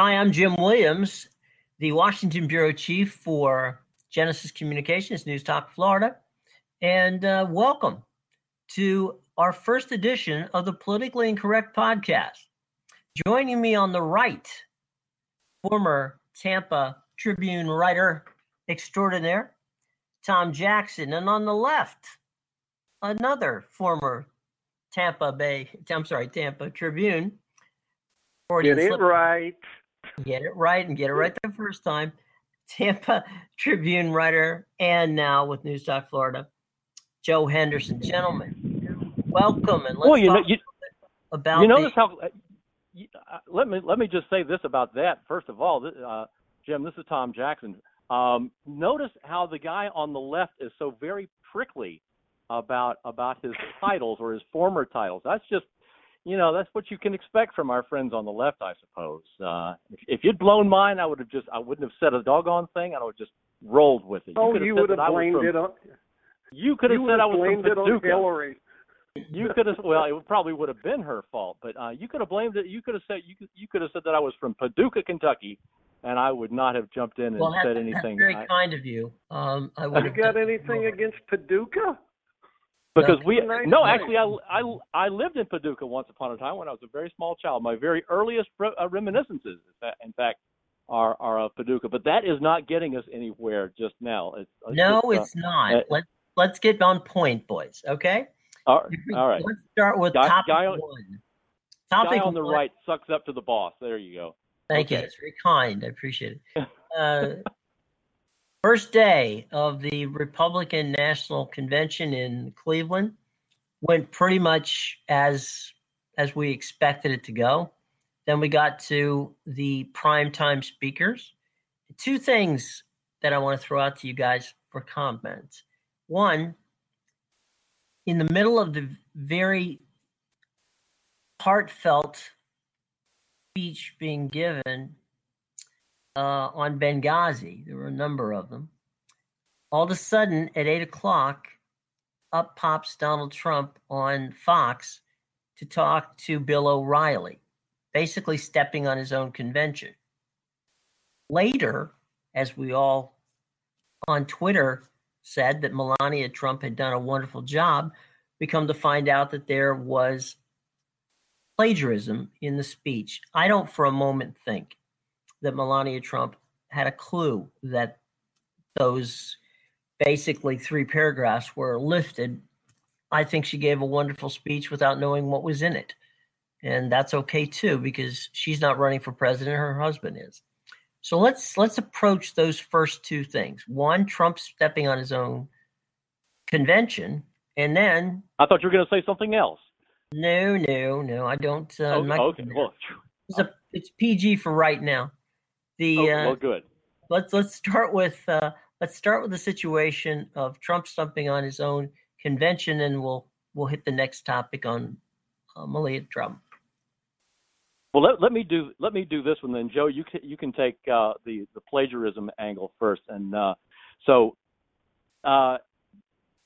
Hi, I'm Jim Williams, the Washington Bureau Chief for Genesis Communications, News Talk Florida. And uh, welcome to our first edition of the Politically Incorrect podcast. Joining me on the right, former Tampa Tribune writer extraordinaire, Tom Jackson. And on the left, another former Tampa Bay, I'm sorry, Tampa Tribune. Get it right. Get it right and get it right the first time. Tampa Tribune writer and now with News Talk Florida, Joe Henderson. Gentlemen, welcome and let's well, you talk know, you, about you notice the, how. Uh, let me let me just say this about that. First of all, uh, Jim, this is Tom Jackson. Um, notice how the guy on the left is so very prickly about about his titles or his former titles. That's just you know that's what you can expect from our friends on the left, I suppose. Uh, if, if you'd blown mine, I would have just I wouldn't have said a doggone thing. I would have just rolled with it. Oh, you, you would have blamed from, it on. You could have you said I was blamed from it on Paducah. Hillary. You could have well, it probably would have been her fault, but uh, you could have blamed it. You could have said you could, you could have said that I was from Paducah, Kentucky, and I would not have jumped in and well, said that's, anything. That's very I, kind of you. Um, I would You have got done- anything against Paducah? Because we no actually I, I I lived in Paducah once upon a time when I was a very small child. My very earliest re- uh, reminiscences, in fact- are are of Paducah. But that is not getting us anywhere just now. It's, it's No, just, uh, it's not. uh, let's let's get on point, boys. Okay. all, all right. Let's start with Guy- topic guy on- one. Guy Topic on the one- right sucks up to the boss. There you go. Thank you. Okay. That's very kind. I appreciate it. Uh, first day of the Republican National Convention in Cleveland went pretty much as as we expected it to go. Then we got to the primetime speakers. Two things that I want to throw out to you guys for comments. One, in the middle of the very heartfelt speech being given uh, on Benghazi. There were a number of them. All of a sudden, at eight o'clock, up pops Donald Trump on Fox to talk to Bill O'Reilly, basically stepping on his own convention. Later, as we all on Twitter said that Melania Trump had done a wonderful job, we come to find out that there was plagiarism in the speech. I don't for a moment think that Melania Trump had a clue that those basically three paragraphs were lifted. I think she gave a wonderful speech without knowing what was in it. And that's okay too because she's not running for president, her husband is. So let's let's approach those first two things. One, Trump stepping on his own convention, and then I thought you were going to say something else. no, no, no, I don't. Uh, Oh, okay. Well, It's, a, it's PG for right now. The oh, uh, well, good. let's let's start with uh, let's start with the situation of Trump stumping on his own convention, and we'll we'll hit the next topic on uh, Melania Trump. Well, let, let me do let me do this one then, Joe. You can you can take uh, the the plagiarism angle first, and uh, so uh,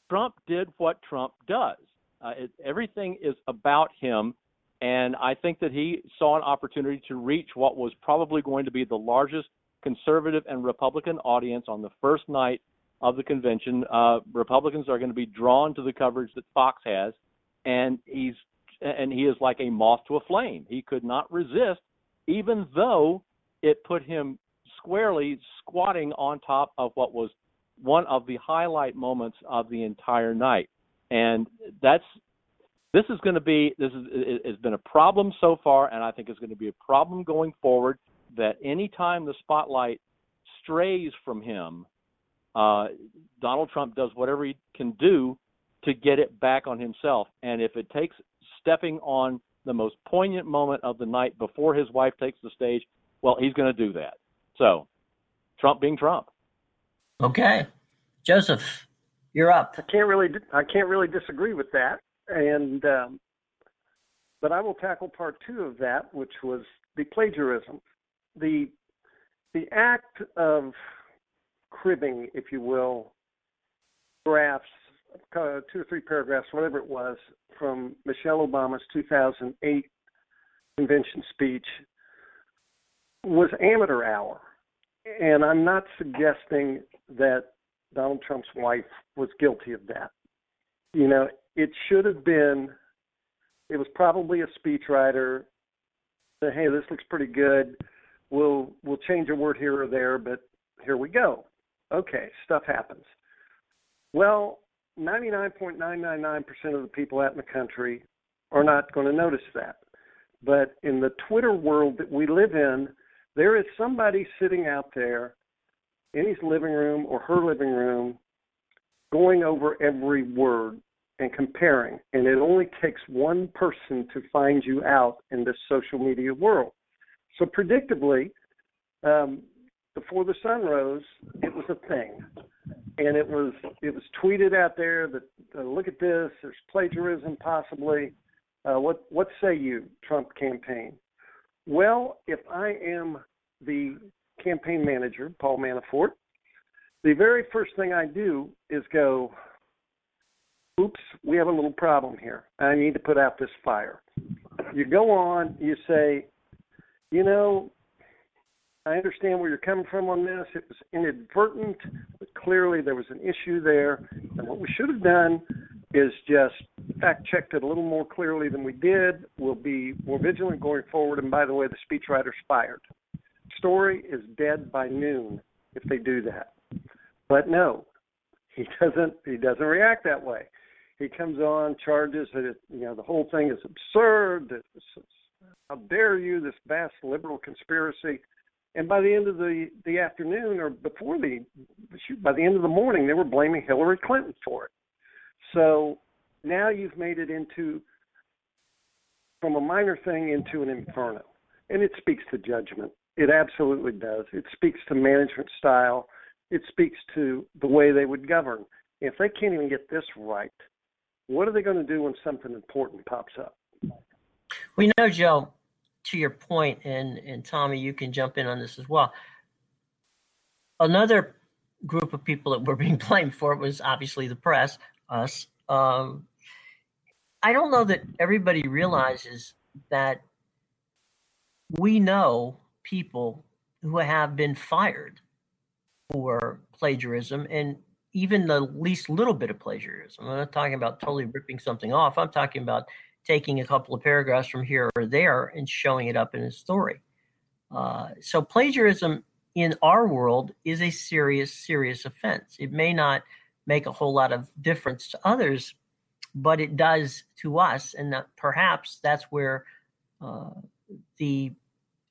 Trump did what Trump does. Uh, it, everything is about him, and I think that he saw an opportunity to reach what was probably going to be the largest conservative and Republican audience on the first night of the convention. Uh, Republicans are going to be drawn to the coverage that Fox has, and he's and he is like a moth to a flame. He could not resist, even though it put him squarely squatting on top of what was one of the highlight moments of the entire night. And that's this is going to be this is it has been a problem so far, and I think it's going to be a problem going forward. That anytime the spotlight strays from him, uh, Donald Trump does whatever he can do to get it back on himself. And if it takes stepping on the most poignant moment of the night before his wife takes the stage, well, he's going to do that. So, Trump being Trump. Okay, Joseph, you're up. I can't really I can't really disagree with that, and um, but I will tackle part two of that, which was the plagiarism, the the act of cribbing, if you will, drafts, uh, two or three paragraphs, whatever it was, from Michelle Obama's 2008 convention speech was amateur hour. And I'm not suggesting that Donald Trump's wife was guilty of that. You know, it should have been, it was probably a speechwriter. Say, hey, this looks pretty good. We'll we'll change a word here or there, but here we go. Okay, stuff happens. Well, 99.999% of the people out in the country are not going to notice that. But in the Twitter world that we live in, there is somebody sitting out there in his living room or her living room going over every word and comparing. And it only takes one person to find you out in this social media world. So, predictably, um, before the sun rose, it was a thing, and it was it was tweeted out there that uh, look at this, there's plagiarism possibly. Uh, what what say you, Trump campaign? Well, if I am the campaign manager, Paul Manafort, the very first thing I do is go, oops, we have a little problem here. I need to put out this fire. You go on, you say, you know, I understand where you're coming from on this. It was inadvertent, but clearly there was an issue there. And what we should have done is just fact checked it a little more clearly than we did. We'll be more vigilant going forward. And by the way, the speechwriter's fired. Story is dead by noon if they do that. But no, he doesn't. He doesn't react that way. He comes on, charges that it, you know the whole thing is absurd. That how dare you? This vast liberal conspiracy. And by the end of the the afternoon, or before the by the end of the morning, they were blaming Hillary Clinton for it. So now you've made it into from a minor thing into an inferno, and it speaks to judgment. It absolutely does. It speaks to management style. It speaks to the way they would govern. If they can't even get this right, what are they going to do when something important pops up? We know, Joe, to your point, and, and Tommy, you can jump in on this as well. Another group of people that were being blamed for it was obviously the press, us. Um, I don't know that everybody realizes that we know people who have been fired for plagiarism and even the least little bit of plagiarism. I'm not talking about totally ripping something off. I'm talking about taking a couple of paragraphs from here or there and showing it up in a story. Uh, so plagiarism in our world is a serious, serious offense. It may not make a whole lot of difference to others, but it does to us, and that perhaps that's where uh, the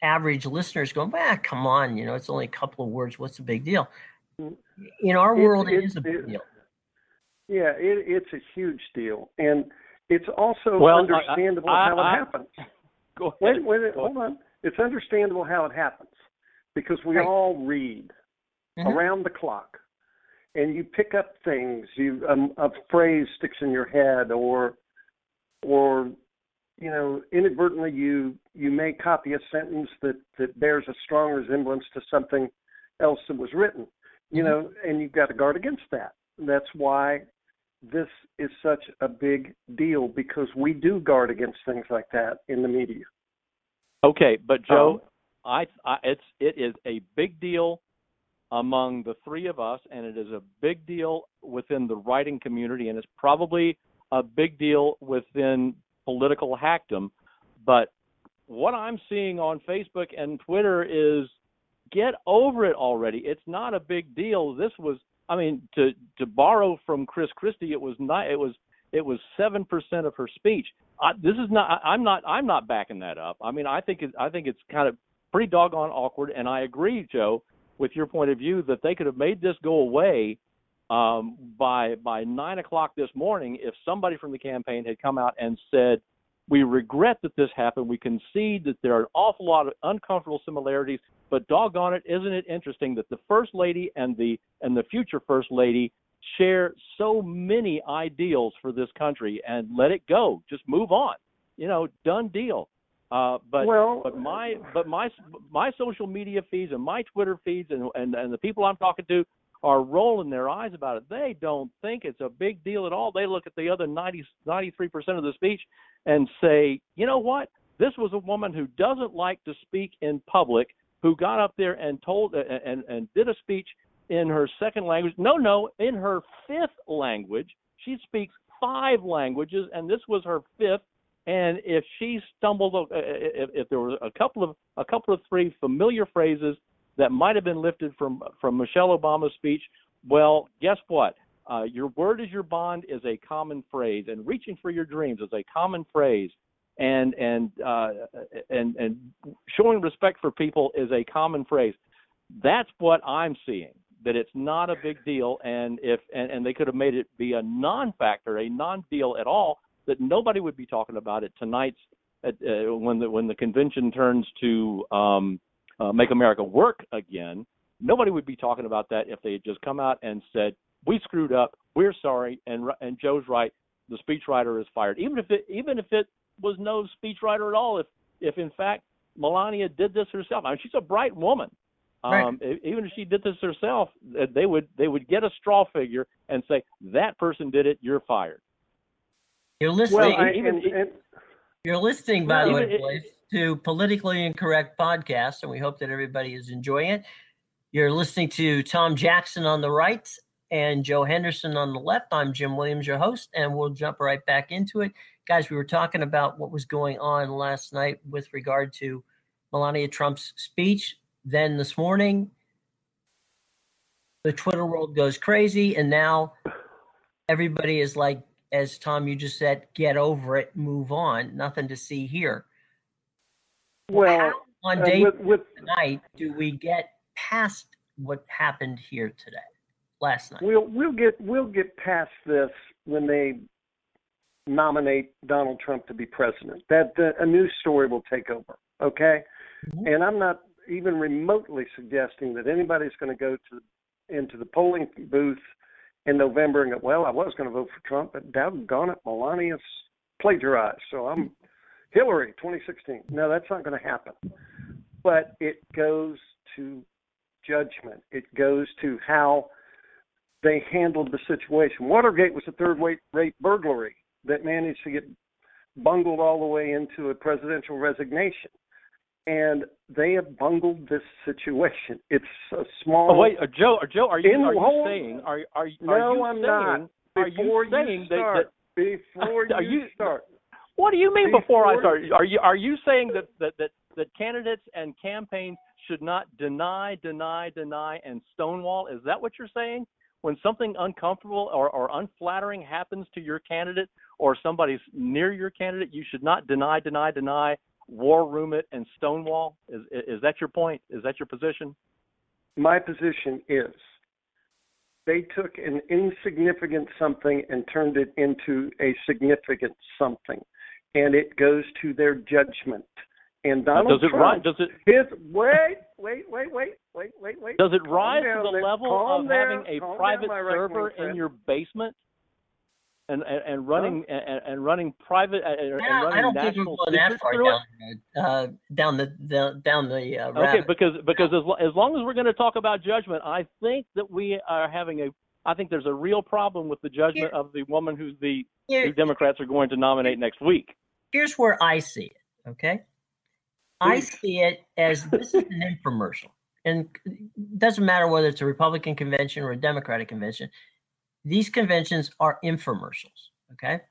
average listeners is going, "Ah, come on, you know, it's only a couple of words. What's the big deal?" In our world, it, it, it is a big deal. Yeah, it, it's a huge deal, and it's also well, understandable I, I, how I, it happens. Go ahead. Wait, wait, hold on. It's understandable how it happens because we right. all read mm-hmm. around the clock, and you pick up things. You um, a phrase sticks in your head, or or you know inadvertently you you may copy a sentence that that bears a strong resemblance to something else that was written. You mm-hmm. know, and you've got to guard against that. That's why this is such a big deal because we do guard against things like that in the media. Okay, but Joe, um, I, I it's it is a big deal among the three of us, and it is a big deal within the writing community, and it's probably a big deal within political hackdom. But what I'm seeing on Facebook and Twitter is get over it already. It's not a big deal. This was I mean, to to borrow from Chris Christie, it was not. It was it was seven percent of her speech. I, this is not. I, I'm not. I'm not backing that up. I mean, I think it, I think it's kind of pretty doggone awkward. And I agree, Joe, with your point of view that they could have made this go away um, by by nine o'clock this morning if somebody from the campaign had come out and said, "We regret that this happened. We concede that there are an awful lot of uncomfortable similarities. But doggone it, isn't it interesting that the first lady and the and the future first lady share so many ideals for this country and let it go. Just move on. You know, done deal. Uh, but well, but my but my my social media feeds and my Twitter feeds and, and and the people I'm talking to are rolling their eyes about it. They don't think it's a big deal at all. They look at the other 90 93 percent of the speech and say, you know what? This was a woman who doesn't like to speak in public who got up there and told and, and, did a speech in her second language. No, no, in her fifth language. She speaks five languages, and this was her fifth. And if she stumbled, uh, if, if there were a couple of a couple of three familiar phrases that might have been lifted from from Michelle Obama's speech, well, guess what? Uh, your word is your bond is a common phrase, and reaching for your dreams is a common phrase, and and uh, and and showing respect for people is a common phrase. That's what I'm seeing. That it's not a big deal, and if and, and they could have made it be a non-factor, a non-deal at all, that nobody would be talking about it tonight's uh, when the when the convention turns to um, uh, make America work again. Nobody would be talking about that if they had just come out and said, "We screwed up. We're sorry." And and Joe's right. The speechwriter is fired. Even if it even if it was no speechwriter at all, if if in fact Melania did this herself, I mean, she's a bright woman. Um, e- even if she did this herself, uh, they would they would get a straw figure and say that person did it. You're fired. You're listening. Well, I, even- and, and You're listening, by the way, it- boys, to Politically Incorrect Podcast, and we hope that everybody is enjoying it. You're listening to Tom Jackson on the right and Joe Henderson on the left. I'm Jim Williams, your host, and we'll jump right back into it. Guys, we were talking about what was going on last night with regard to Melania Trump's speech. Then this morning, the Twitter world goes crazy, and now everybody is like, as Tom, you just said, get over it, move on, nothing to see here. Well, How on uh, day with, with tonight do we get past what happened here today, last night? we'll we'll get we'll get past this when they nominate Donald Trump to be president. That a new story will take over. Okay, Mhm. and I'm not even remotely suggesting that anybody's going to go to into the polling booth in November and go, well, I was going to vote for Trump, but doggone it, Melania's plagiarized, so I'm Hillary 2016. No, that's not going to happen. But it goes to judgment. It goes to how they handled the situation. Watergate was a third rate burglary that managed to get bungled all the way into a presidential resignation. And they have bungled this situation. It's a small. Oh wait, uh, Joe, uh, Joe, are you are you saying are are, are no, you I'm saying not. are Before you saying that, start, that before Are you, you- start, what do you mean before, I start? Are you are you saying that, that that that candidates and campaigns should not deny, deny, deny, and stonewall? Is that what you're saying? When something uncomfortable or, or unflattering happens to your candidate or somebody's near your candidate, you should not deny, deny, deny, war room it, and stonewall. Is is that your point? Is that your position? my position is they took an insignificant something and turned it into a significant something, and it goes to their judgment. And Donald does it Trump, ri- does it his wait, wait, wait, wait, wait, wait, wait. Does it rise to the there. level Calm of down. having a Calm down, private my server in friend. your basement and and, and running and, and running private and, and I, running I don't think we're national going that far through down, it? the- uh, down the, the down the uh, Okay, rabbit. because because as, as long as we're going to talk about judgment, I think that we are having a I think there's a real problem with the judgment Here- of the woman who's the Here- who Democrats are going to nominate next week. here's where I see it. Okay, I see it as this is an infomercial, and it doesn't matter whether it's a Republican convention or a Democratic convention. These conventions are infomercials. Okay,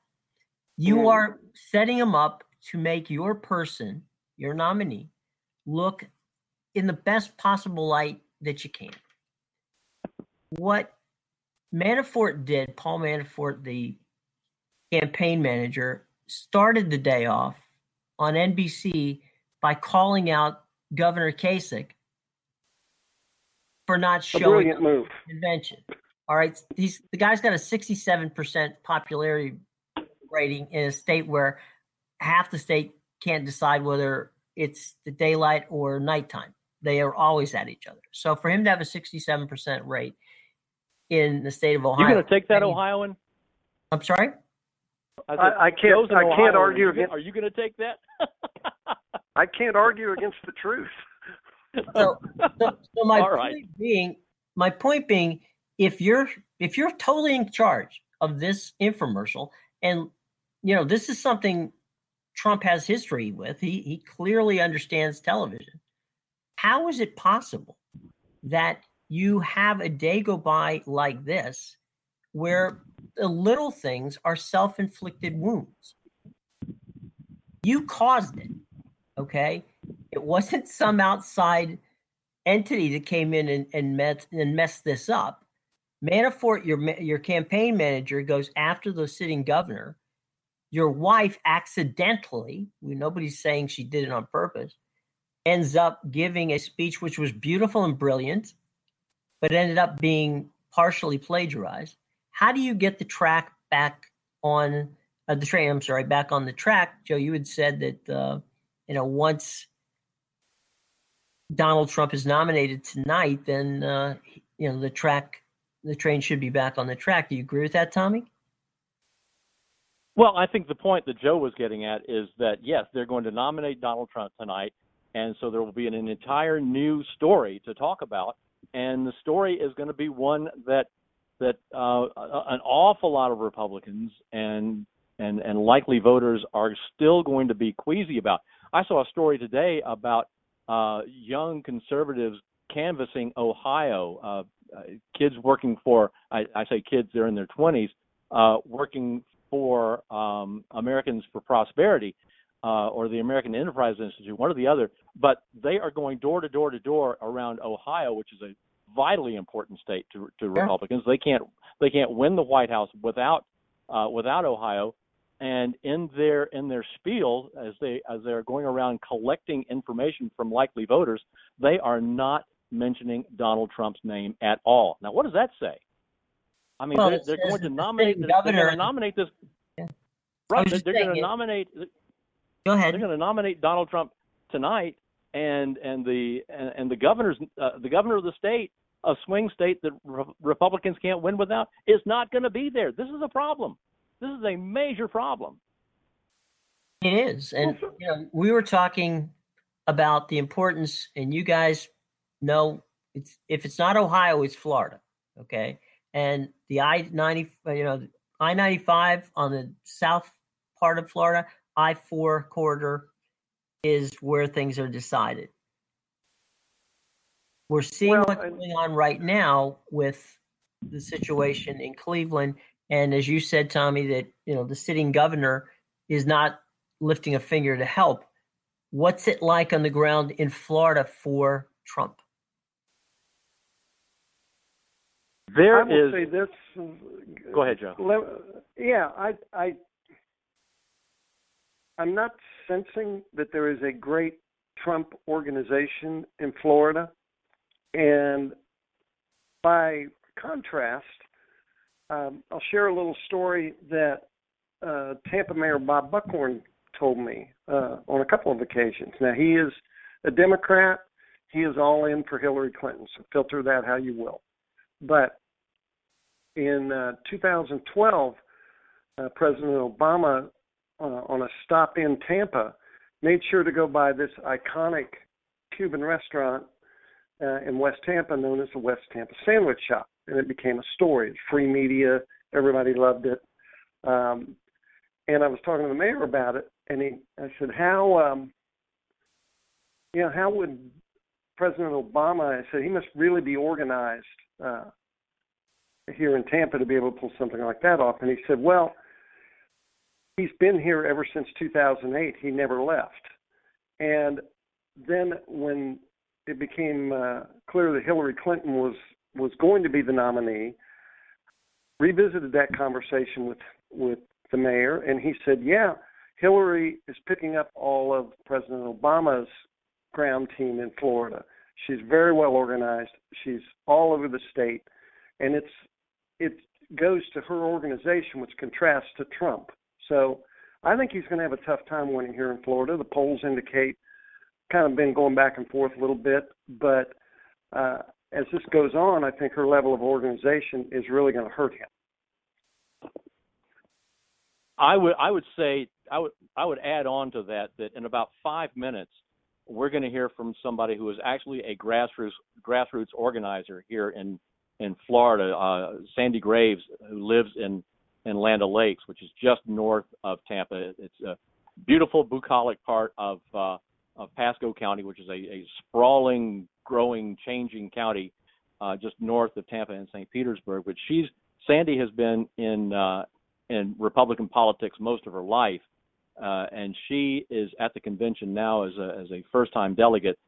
you Mhm. are setting them up to make your person, your nominee, look in the best possible light that you can. What Manafort did, Paul Manafort, the campaign manager, started the day off on NBC by calling out Governor Kasich for not showing brilliant up move. convention. All right, he's the guy's got a 67% popularity rating in a state where half the state can't decide whether it's the daylight or nighttime. They are always at each other. So for him to have a 67% rate in the state of Ohio, You're going to take that Ohioan? I'm sorry. I, said, I, I can't. I can't Ohioan. argue Are you, against. are you going to take that? I can't argue against the truth. So, so, so my All point right. being, my point being, if you're if you're totally in charge of this infomercial, and you know this is something Trump has history with, he he clearly understands television. how is it possible that you have a day go by like this where the little things are self inflicted wounds? You caused it. Okay. It wasn't some outside entity that came in and, and, met, and messed this up. Manafort, your your campaign manager, goes after the sitting governor. Your wife accidentally, nobody's saying she did it on purpose, ends up giving a speech which was beautiful and brilliant, but ended up being partially plagiarized. How do you get the track back on uh, the train? I'm sorry, back on the track. Joe, you had said that uh, you know once Donald Trump is nominated tonight, then uh, you know the track the train should be back on the track. Do you agree with that, Tommy? Well, I think the point that Joe was getting at is that yes, they're going to nominate Donald Trump tonight, and so there will be an, an entire new story to talk about, and the story is going to be one that that uh, an awful lot of Republicans and and and likely voters are still going to be queasy about. I saw a story today about uh, young conservatives canvassing Ohio, uh, uh, kids working for, I, I say kids, they're in their 20s, uh, working for um, Americans for Prosperity uh, or the American Enterprise Institute, one or the other. But they are going door to door to door around Ohio, which is a vitally important state to, to yeah. Republicans. They can't they can't win the White House without uh, without Ohio. And in their in their spiel, as they as they're going around collecting information from likely voters, they are not mentioning Donald Trump's name at all. Now, what does that say? I mean, well, they're, they're going to nominate. The they're going to nominate this. Yeah. Right, they're, they're going to nominate. Go ahead. They're going to nominate Donald Trump tonight, and and the and, and the governor's uh, the governor of the state, a swing state that re- Republicans can't win without, is not going to be there. This is a problem. This is a major problem. It is, and you know, we were talking about the importance, and you guys know it's if it's not Ohio, it's Florida. Okay, and the I ninety, you know, I ninety five on the south part of Florida, I four corridor is where things are decided. We're seeing well, what's going on right now with the situation in Cleveland, and as you said, Tommy, that you know the sitting governor is not lifting a finger to help. What's it like on the ground in Florida for Trump? There I will is. say this. Go ahead, Joe. Yeah, I, I, I'm not sensing that there is a great Trump organization in Florida, and by contrast, um, I'll share a little story that uh, Tampa Mayor Bob Buckhorn told me uh, on a couple of occasions. Now he is a Democrat. He is all in for Hillary Clinton. So filter that how you will. But in uh, 2012, uh, President Obama, uh, on a stop in Tampa, made sure to go by this iconic Cuban restaurant uh, in West Tampa known as the West Tampa Sandwich Shop. And it became a story. Free media, everybody loved it. Um, and I was talking to the mayor about it, and he, I said, "How, um, you know, how would President Obama?" I said, "He must really be organized uh, here in Tampa to be able to pull something like that off. And he said, well, he's been here ever since 2008. He never left. And then when it became uh, clear that Hillary Clinton was was going to be the nominee, revisited that conversation with with the mayor, and he said, "Yeah, Hillary is picking up all of President Obama's ground team in Florida. She's very well organized. She's all over the state, and it's it goes to her organization, which contrasts to Trump. So I think he's going to have a tough time winning here in Florida. The polls indicate kind of been going back and forth a little bit, but uh, as this goes on, I think her level of organization is really going to hurt him. I would I would say I would I would add on to that that in about five minutes we're going to hear from somebody who is actually a grassroots grassroots organizer here in in Florida, uh, Sandy Graves, who lives in in Land O'Lakes, which is just north of Tampa. It's a beautiful bucolic part of uh, of Pasco County, which is a, a sprawling, growing, changing county uh, just north of Tampa and St. Petersburg. Which she's Sandy has been in uh, in Republican politics most of her life, uh, and she is at the convention now as a as a first time delegate.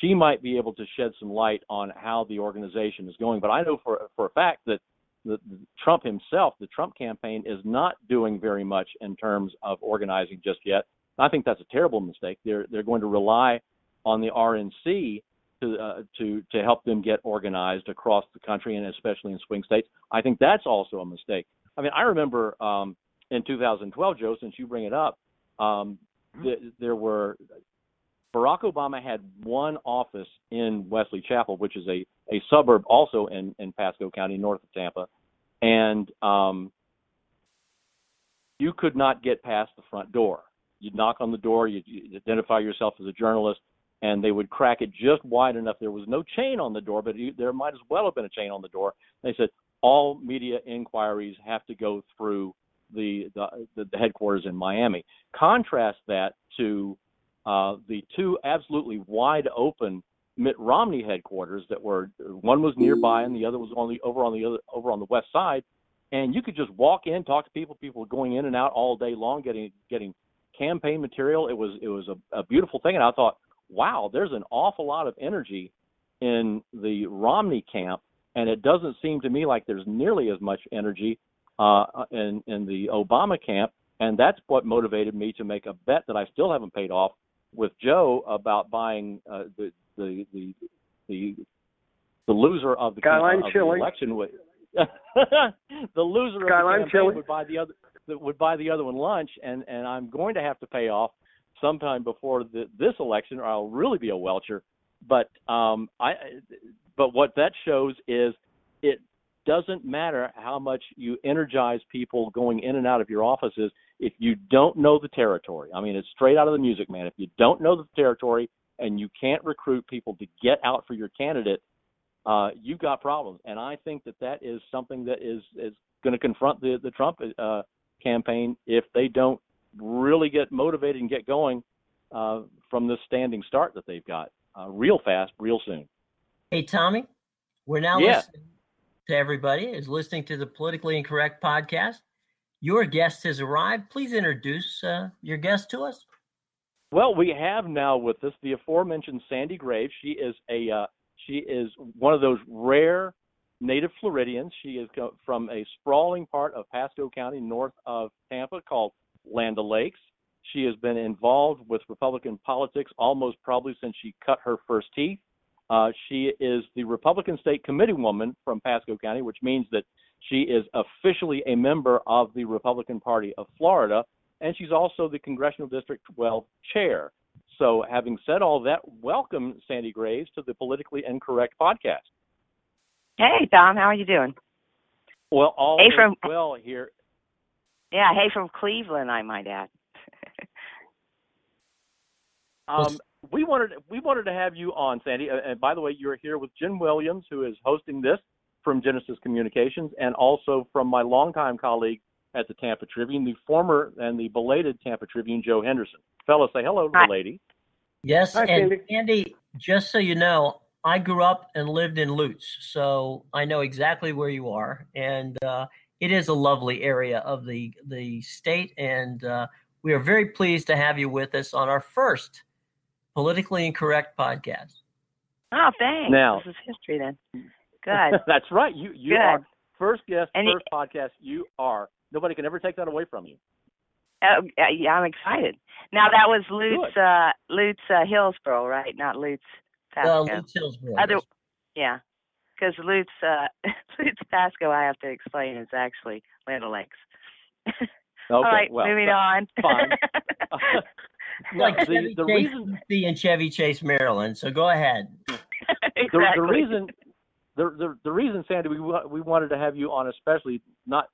She might be able to shed some light on how the organization is going. But I know for for a fact that the, the Trump himself, the Trump campaign, is not doing very much in terms of organizing just yet. I think that's a terrible mistake. They're they're going to rely on the RNC to uh, to to help them get organized across the country and especially in swing states. I think that's also a mistake. I mean, I remember um, in 2012, Joe, since you bring it up, um, th- there were Barack Obama had one office in Wesley Chapel, which is a, a suburb also in, in Pasco County, north of Tampa, and um, you could not get past the front door. You'd knock on the door, you'd, you'd identify yourself as a journalist, and they would crack it just wide enough. There was no chain on the door, but you, there might as well have been a chain on the door. They said all media inquiries have to go through the the, the headquarters in Miami. Contrast that to uh, the two absolutely wide open Mitt Romney headquarters that were one was nearby and the other was on the over on the other over on the west side, and you could just walk in, talk to people. People were going in and out all day long, getting getting campaign material. It was it was a, a beautiful thing, and I thought, wow, there's an awful lot of energy in the Romney camp, and it doesn't seem to me like there's nearly as much energy uh, in in the Obama camp, and that's what motivated me to make a bet that I still haven't paid off with Joe about buying uh, the, the the the the loser of the, Skyline of chili. the election would the loser Skyline of the campaign would buy the other would buy the other one lunch, and and I'm going to have to pay off sometime before the, this election, or I'll really be a welcher. But um, I, but what that shows is it doesn't matter how much you energize people going in and out of your offices if you don't know the territory. I mean, it's straight out of the music, man. If you don't know the territory and you can't recruit people to get out for your candidate, uh, you've got problems. And I think that that is something that is is going to confront the the Trump uh, campaign if they don't really get motivated and get going uh, from this standing start that they've got uh, real fast, real soon. Hey, Tommy, we're now Yeah. listening to everybody is listening to the Politically Incorrect podcast. Your guest has arrived. Please introduce uh, your guest to us. Well, we have now with us the aforementioned Sandy Graves. She is a uh, she is one of those rare native Floridians. She is from a sprawling part of Pasco County, north of Tampa, called Land O'Lakes. She has been involved with Republican politics almost probably since she cut her first teeth. Uh, she is the Republican State Committee woman from Pasco County, which means that she is officially a member of the Republican Party of Florida, and she's also the Congressional District 12 chair. So, having said all that, welcome Sandy Graves to the Politically Incorrect podcast. Hey, Tom, how are you doing? Well, all Hey, from- well here. Yeah, hey from Cleveland, I might add. Um, we wanted we wanted to have you on, Sandy. And by the way, you're here with Jen Williams, who is hosting this from Genesis Communications, and also from my longtime colleague at the Tampa Tribune, the former and the belated Tampa Tribune, Joe Henderson. Fellow, say hello to Hi. the lady. Yes, Hi, and Sandy. Andy, just so you know, I grew up and lived in Lutz, so I know exactly where you are, and uh, it is a lovely area of the the state, and uh, we are very pleased to have you with us on our first politically incorrect podcast. Oh, thanks. Now- this is history then. Good. That's right. You you Good. are first guest, And first podcast. You are. Nobody can ever take that away from you. Uh, yeah, I'm excited. Now that was Lutz, uh, Lutz uh, Hillsborough, right? Not Lutz Pasco. Lutz Hillsborough. Other, yeah, because Lutz, uh, Lutz Pasco, I have to explain, is actually Land O'Lakes. Okay. All right, well, moving on. fine. No, like the, Chevy the Chase, reason be in Chevy Chase, Maryland. So go ahead. exactly. the, the reason the, the the reason Sandy we we wanted to have you on especially not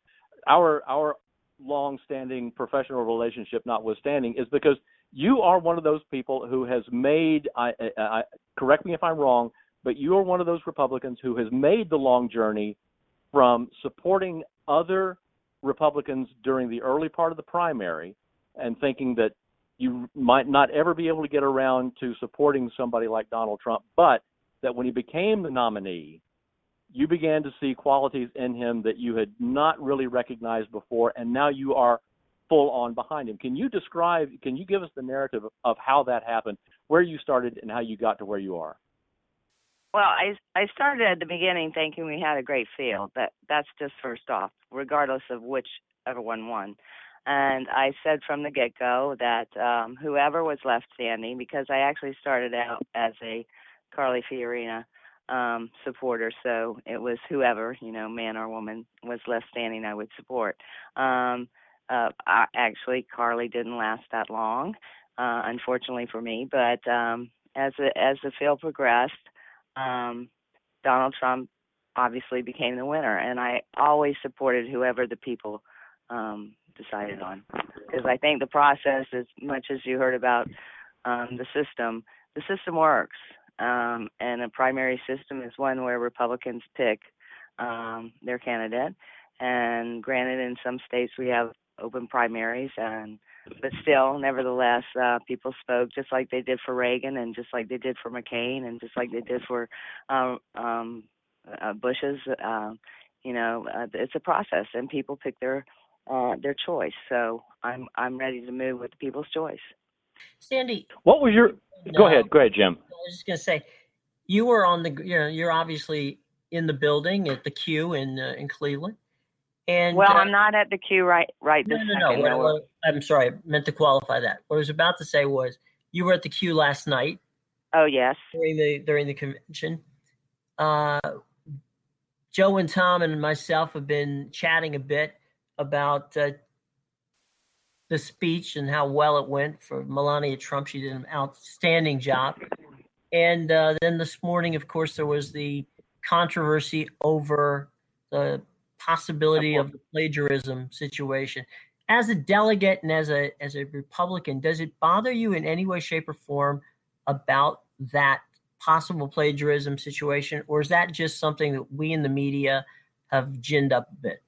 our our long-standing professional relationship notwithstanding is because you are one of those people who has made I, I, I correct me if I'm wrong but you are one of those Republicans who has made the long journey from supporting other Republicans during the early part of the primary and thinking that you might not ever be able to get around to supporting somebody like Donald Trump, but that when he became the nominee, you began to see qualities in him that you had not really recognized before, and now you are full on behind him. Can you describe, can you give us the narrative of how that happened, where you started, and how you got to where you are? Well, I I started at the beginning thinking we had a great field. That that's just first off, regardless of which everyone won. And I said from the get go that um, whoever was left standing, because I actually started out as a Carly Fiorina um, supporter, so it was whoever, you know, man or woman, was left standing, I would support. Um, uh, I, actually, Carly didn't last that long, uh, unfortunately for me. But um, as the, as the field progressed, um, Donald Trump obviously became the winner, and I always supported whoever the people um, decided on, because I think the process, as much as you heard about um, the system, the system works, um, and a primary system is one where Republicans pick um, their candidate. And granted, in some states we have open primaries, and but still, nevertheless, uh, people spoke just like they did for Reagan, and just like they did for McCain, and just like they did for um, um, uh, Bush's. Uh, you know, uh, it's a process, and people pick their uh, their choice. So I'm I'm ready to move with the people's choice. Sandy, what was your? Go ahead, go ahead, Jim. I was just gonna say, you were on the. You know, you're obviously in the building at the Q in uh, in Cleveland. And, well, uh, I'm not at the Q right right this no, no, second. No, no. I'm sorry, I meant to qualify that. What I was about to say was you were at the Q last night. Oh yes. During the during the convention, uh, Joe and Tom and myself have been chatting a bit about uh, the speech and how well it went for Melania Trump. She did an outstanding job. And uh, then this morning, of course, there was the controversy over the possibility of the plagiarism situation. As a delegate and as a as a Republican, does it bother you in any way, shape, or form about that possible plagiarism situation, or is that just something that we in the media have ginned up a bit?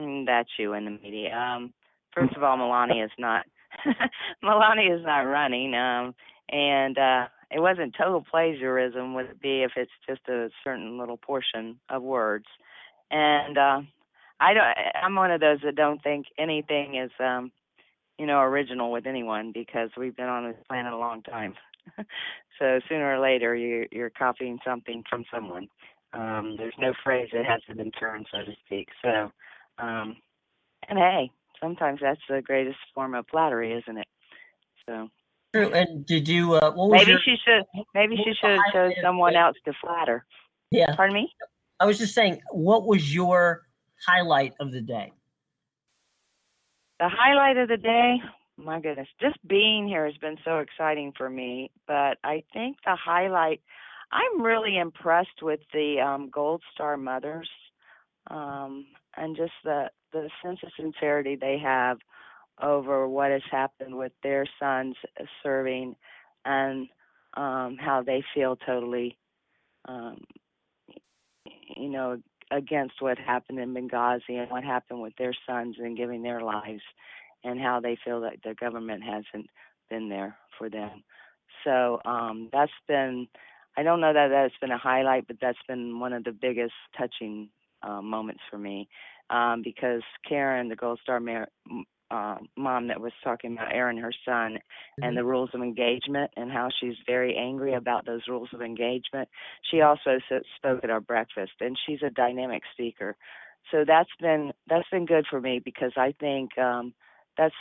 Mm, that's you in the media. Um, first of all, Melania is not Melania is not running, um, and uh, it wasn't total plagiarism. Would it be if it's just a certain little portion of words? and uh I don't I'm one of those that don't think anything is um you know original with anyone because we've been on this planet a long time. so sooner or later you you're copying something from someone. Um there's no phrase that hasn't been turned so to speak. So um and hey, sometimes that's the greatest form of flattery, isn't it? So True. And did you? Uh, maybe your, she should. Maybe she should have chose someone else to flatter. Yeah. Pardon me. I was just saying, what was your highlight of the day? The highlight of the day, my goodness, just being here has been so exciting for me. But I think the highlight, I'm really impressed with the um, Gold Star mothers um, and just the the sense of sincerity they have over what has happened with their sons serving and um, how they feel totally um, you know, against what happened in Benghazi and what happened with their sons and giving their lives and how they feel that the government hasn't been there for them. So um, that's been, I don't know that that's been a highlight, but that's been one of the biggest touching uh, moments for me um, because Karen, the Gold Star uh, mom that was talking about Aaron, her son, mm-hmm. and the rules of engagement and how she's very angry about those rules of engagement. She also spoke at our breakfast, and she's a dynamic speaker. So that's been that's been good for me because I think um, that's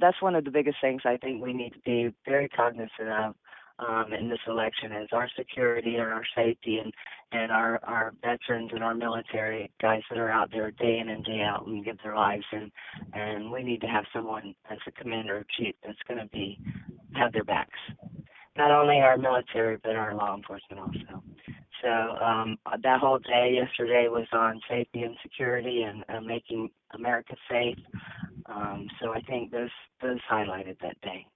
that's one of the biggest things I think we need to be very cognizant of um, in this election is our security and our safety and and our our veterans and our military guys that are out there day in and day out and give their lives. And and we need to have someone as a commander in chief that's going to be have their backs. Not only our military but our law enforcement also. So um that whole day yesterday was on safety and security and uh, making america safe. Um so i think those those highlighted that day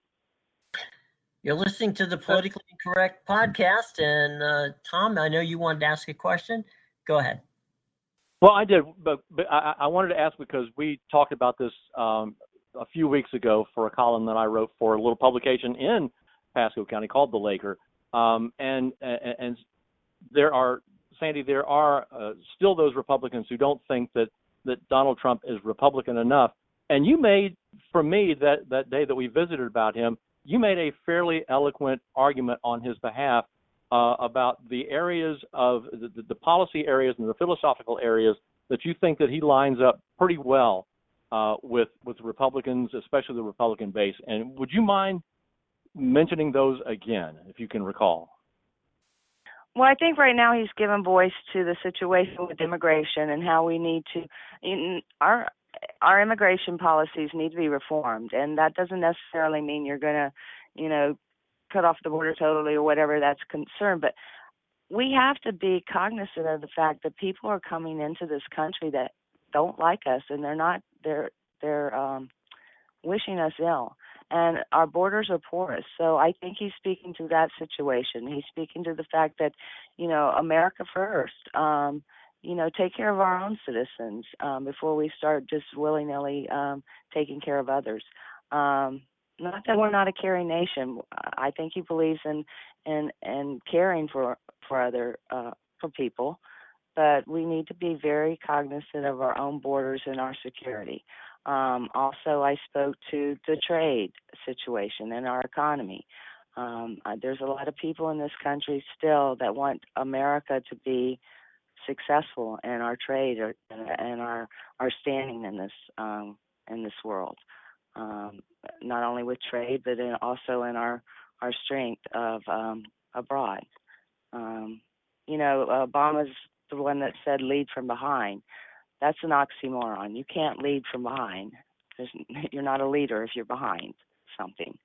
you're listening to the Politically Incorrect podcast. And uh, Tom, I know you wanted to ask a question. Go ahead. Well, I did, but, but I, I wanted to ask because we talked about this um, a few weeks ago for a column that I wrote for a little publication in Pasco County called The Laker, um, and, and and there are Sandy, there are uh, still those Republicans who don't think that that Donald Trump is Republican enough. And you made, for me, that that day that we visited about him, you made a fairly eloquent argument on his behalf uh, about the areas of the, the policy areas and the philosophical areas that you think that he lines up pretty well uh, with with Republicans, especially the Republican base. And would you mind mentioning those again, if you can recall? Well, I think right now he's given voice to the situation with immigration and how we need to in, our our immigration policies need to be reformed, and that doesn't necessarily mean you're going to, you know, cut off the border totally or whatever that's concerned. But we have to be cognizant of the fact that people are coming into this country that don't like us, and they're not they're they're um, wishing us ill and our borders are porous. So I think he's speaking to that situation. He's speaking to the fact that, you know, America first. Um, you know, take care of our own citizens um, before we start just willy nilly um, taking care of others. Um, not that we're not a caring nation. I think he believes in in in caring for for other uh, for people, but we need to be very cognizant of our own borders and our security. Um, also, I spoke to the trade situation and our economy. Um, uh, there's a lot of people in this country still that want America to be successful in our trade or, and our our standing in this um, in this world. Um, not only with trade, but in, also in our our strength of um, abroad. Um, you know, Obama's the one that said lead from behind. That's an oxymoron. You can't lead from behind. There's, you're not a leader if you're behind something.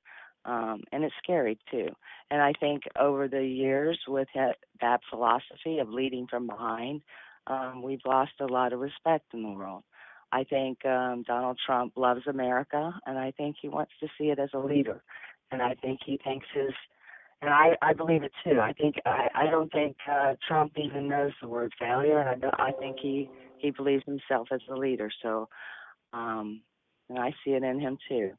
Um, and it's scary too. And I think over the years, with that philosophy of leading from behind, um, we've lost a lot of respect in the world. I think um, Donald Trump loves America, and I think he wants to see it as a leader. And I think he thinks his, and I, I believe it too. I think I, I don't think uh, Trump even knows the word failure, and I, I think he he believes himself as a leader. So, um, and I see it in him too.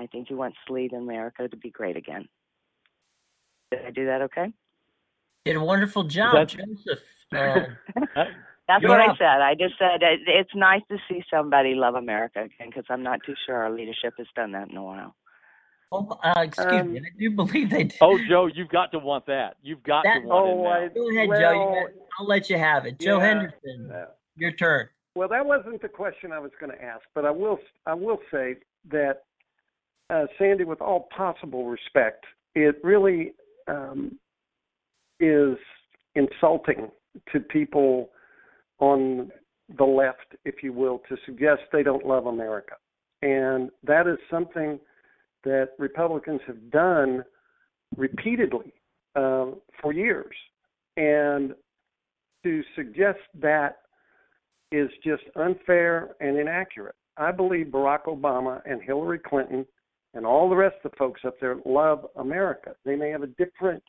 I think he wants to lead America to be great again. Did I do that okay? Did a wonderful job, That's, Joseph. Uh, That's what I said. I just said it's nice to see somebody love America again because I'm not too sure our leadership has done that in a while. Oh, uh, excuse um, me. I do believe they did. Oh, Joe, you've got to want that. You've got that, to want oh, it. Go ahead, well, Joe. Got, I'll let you have it. Joe yeah, Henderson. Uh, your turn. Well, that wasn't the question I was going to ask, but I will I will say that uh, Sandy, with all possible respect, it really um, is insulting to people on the left, if you will, to suggest they don't love America, and that is something that Republicans have done repeatedly uh, for years, and to suggest that is just unfair and inaccurate. I believe Barack Obama and Hillary Clinton and all the rest of the folks up there love America. They may have a different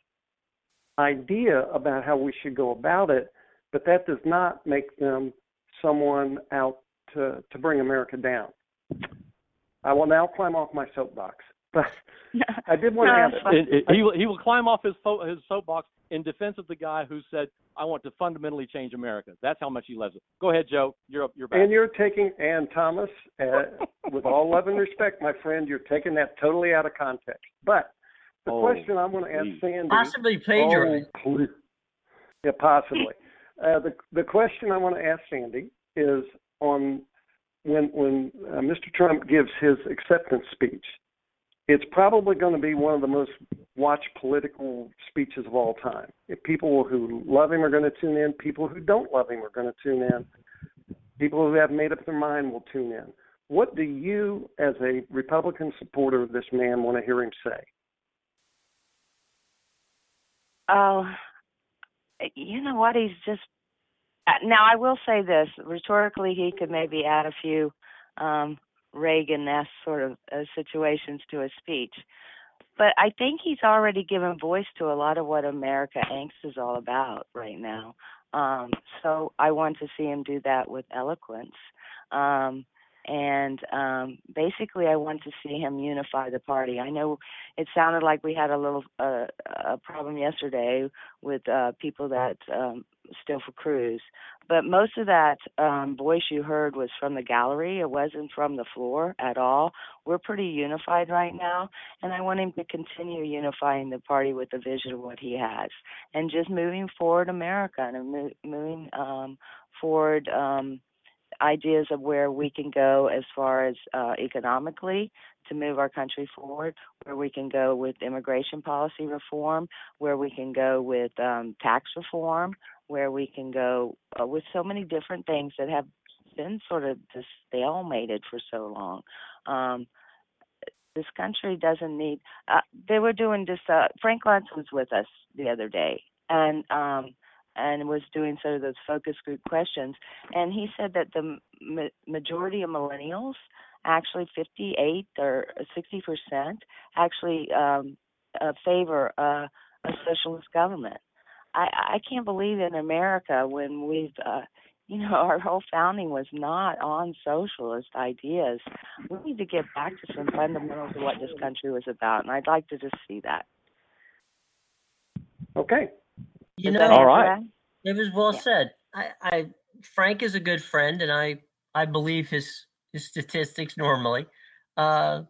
idea about how we should go about it, but that does not make them someone out to, to bring America down. I will now climb off my soapbox. But I did want to ask. He will, he will climb off his, his soapbox in defense of the guy who said, "I want to fundamentally change America." That's how much he loves it. Go ahead, Joe. You're up. You're back. And you're taking Ann Thomas, uh, with all love and respect, my friend, you're taking that totally out of context. But the oh, question I want to ask Sandy, possibly plagiarized. Oh, yeah, possibly. uh, the the question I want to ask Sandy is on when when uh, Mr. Trump gives his acceptance speech it's probably going to be one of the most watched political speeches of all time. If people who love him are going to tune in, people who don't love him are going to tune in, people who have made up their mind will tune in. What do you, as a Republican supporter of this man, want to hear him say? Oh, you know what? He's just. Now, I will say this rhetorically, he could maybe add a few um, Reagan-esque sort of uh, situations to his speech. But I think he's already given voice to a lot of what America angst is all about right now. Um, so I want to see him do that with eloquence. Um, and um, basically, I want to see him unify the party. I know it sounded like we had a little uh, a problem yesterday with uh, people that um, still for Cruz, but most of that um, voice you heard was from the gallery. It wasn't from the floor at all. We're pretty unified right now, and I want him to continue unifying the party with the vision of what he has, and just moving forward America and mo- moving um, forward. Um, ideas of where we can go as far as uh, economically to move our country forward, where we can go with immigration policy reform, where we can go with um, tax reform, where we can go uh, with so many different things that have been sort of just stalemated for so long. Um, this country doesn't need. Uh, they were doing this. Uh, Frank Luntz was with us the other day, and um, and was doing sort of those focus group questions. And he said that the ma- majority of millennials, actually 58 or 60 percent, actually um, uh, favor uh, a socialist government. I, I can't believe in America when we've, uh, you know, our whole founding was not on socialist ideas. We need to get back to some fundamentals of what this country was about, and I'd like to just see that. Okay. You know, that All answer right. that? It was well Yeah. said. I, I Frank is a good friend, and I I believe his his statistics normally. Uh,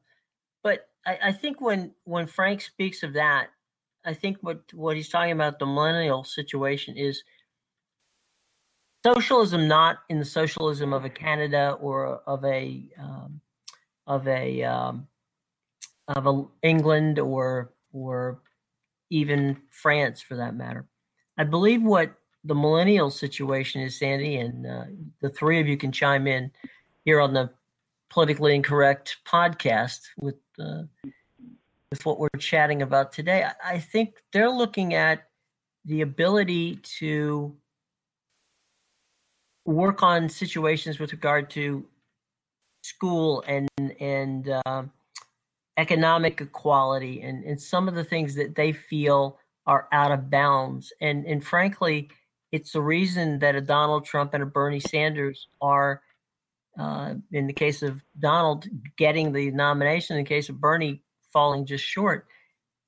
but I, I think when when Frank speaks of that, I think what what he's talking about the millennial situation is socialism, not in the socialism of a Canada or of a um, of a um, of a England or or even France for that matter. I believe what the millennial situation is, Sandy, and uh, the three of you can chime in here on the politically incorrect podcast with uh, with what we're chatting about today. I, think they're looking at the ability to work on situations with regard to school and and uh, economic equality and, and some of the things that they feel are out of bounds. And and frankly, it's the reason that a Donald Trump and a Bernie Sanders are, uh, in the case of Donald, getting the nomination, in the case of Bernie falling just short,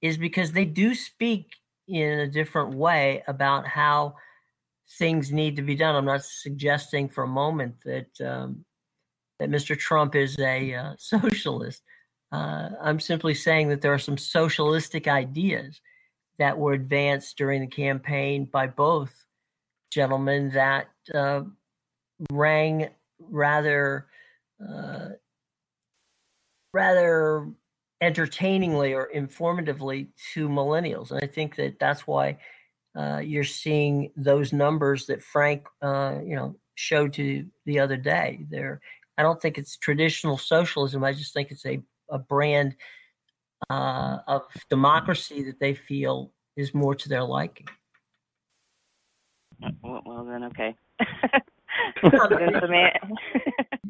is because they do speak in a different way about how things need to be done. I'm not suggesting for a moment that um, that Mr. Trump is a uh, socialist. Uh, I'm simply saying that there are some socialistic ideas that were advanced during the campaign by both gentlemen that uh, rang rather uh, rather entertainingly or informatively to millennials, and I think that that's why uh, you're seeing those numbers that Frank, uh, you know, showed to the other day. There, I don't think it's traditional socialism. I just think it's a a brand uh, of democracy that they feel is more to their liking. Well, well then, okay.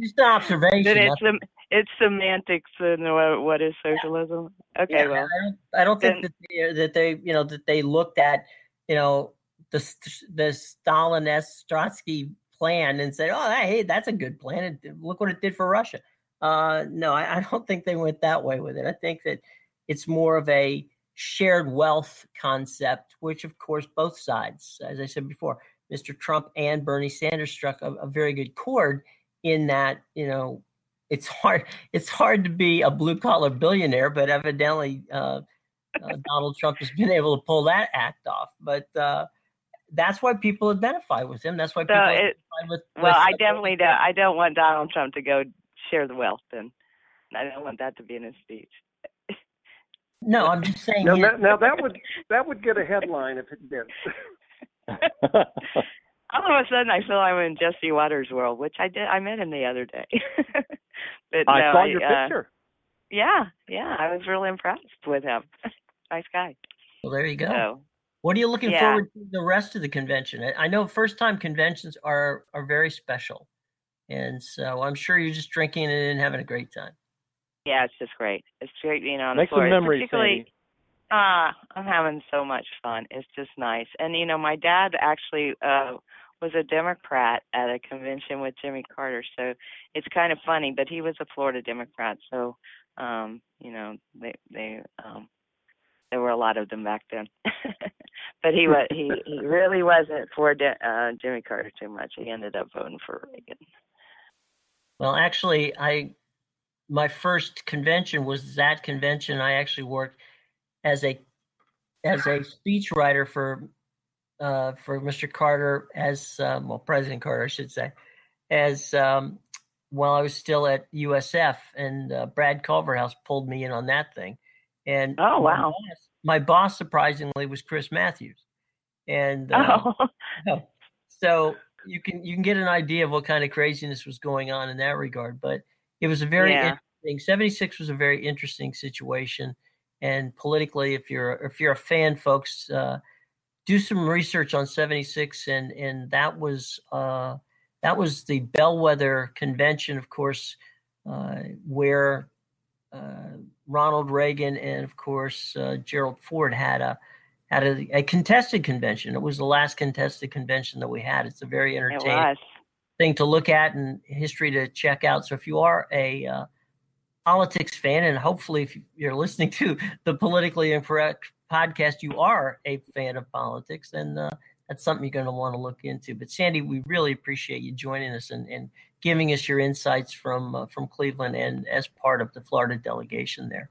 Just an observation. then it's it's semantics and what, what is socialism? Okay, yeah, well, I don't, I don't think then- that they, that they, you know, that they looked at, you know, the the Stalin S. Trotsky plan and said, "Oh, hey, that's a good plan. And look what it did for Russia." Uh, no, I, I don't think they went that way with it. I think that it's more of a shared wealth concept, which, of course, both sides, as I said before, Mr. Trump and Bernie Sanders struck a, a very good chord in that, you know, it's hard it's hard to be a blue collar billionaire, but evidently uh, uh, Donald Trump has been able to pull that act off. But uh, that's why people identify with him. That's why so people it, identify with. well, with, I uh, definitely don't, I don't want Donald Trump to go share the wealth. Then I don't want that to be in his speech. No, I'm just saying. Now, that, now that would that would get a headline if it did. All of a sudden, I feel I'm in Jesse Watters' world, which I did. I met him the other day. but I no, saw your uh, picture. Yeah, yeah, I was really impressed with him. nice guy. well, there you go. So What are you looking Yeah. forward to the rest of the convention? I- I know first time conventions are are very special, and so I'm sure you're just drinking and having a great time. yeah, it's just great. It's great being on Make the floor. some memories, Particularly, Sandy. Ah, I'm having so much fun. It's just nice. And you know, my dad actually uh was a Democrat at a convention with Jimmy Carter. So it's kind of funny, but he was a Florida Democrat. So um, you know, they they um there were a lot of them back then. but he was he he really wasn't for De- uh Jimmy Carter too much. He ended up voting for Reagan. Well, actually, I my first convention was that convention. I actually worked as a as a speechwriter for uh, for Mr. Carter as um, well President Carter, I should say, as um, while I was still at USF, and uh, Brad Culverhouse pulled me in on that thing. And oh wow, my boss, my boss surprisingly was Chris Matthews, and uh, oh. so you can you can get an idea of what kind of craziness was going on in that regard. But it was a very yeah. interesting. Seventy six was a very interesting situation, and politically, if you're if you're a fan, folks, uh, do some research on seventy six, and and that was uh, that was the bellwether convention, of course, uh, where uh, Ronald Reagan and of course uh, Gerald Ford had a had a, a, contested convention. It was the last contested convention that we had. It's a very entertaining thing to look at and history to check out. So if you are a uh, politics fan, and hopefully if you're listening to the politically incorrect podcast, you are a fan of politics, then uh, that's something you're going to want to look into. But Sandy, we really appreciate you joining us and, and giving us your insights from uh, from Cleveland and as part of the Florida delegation there.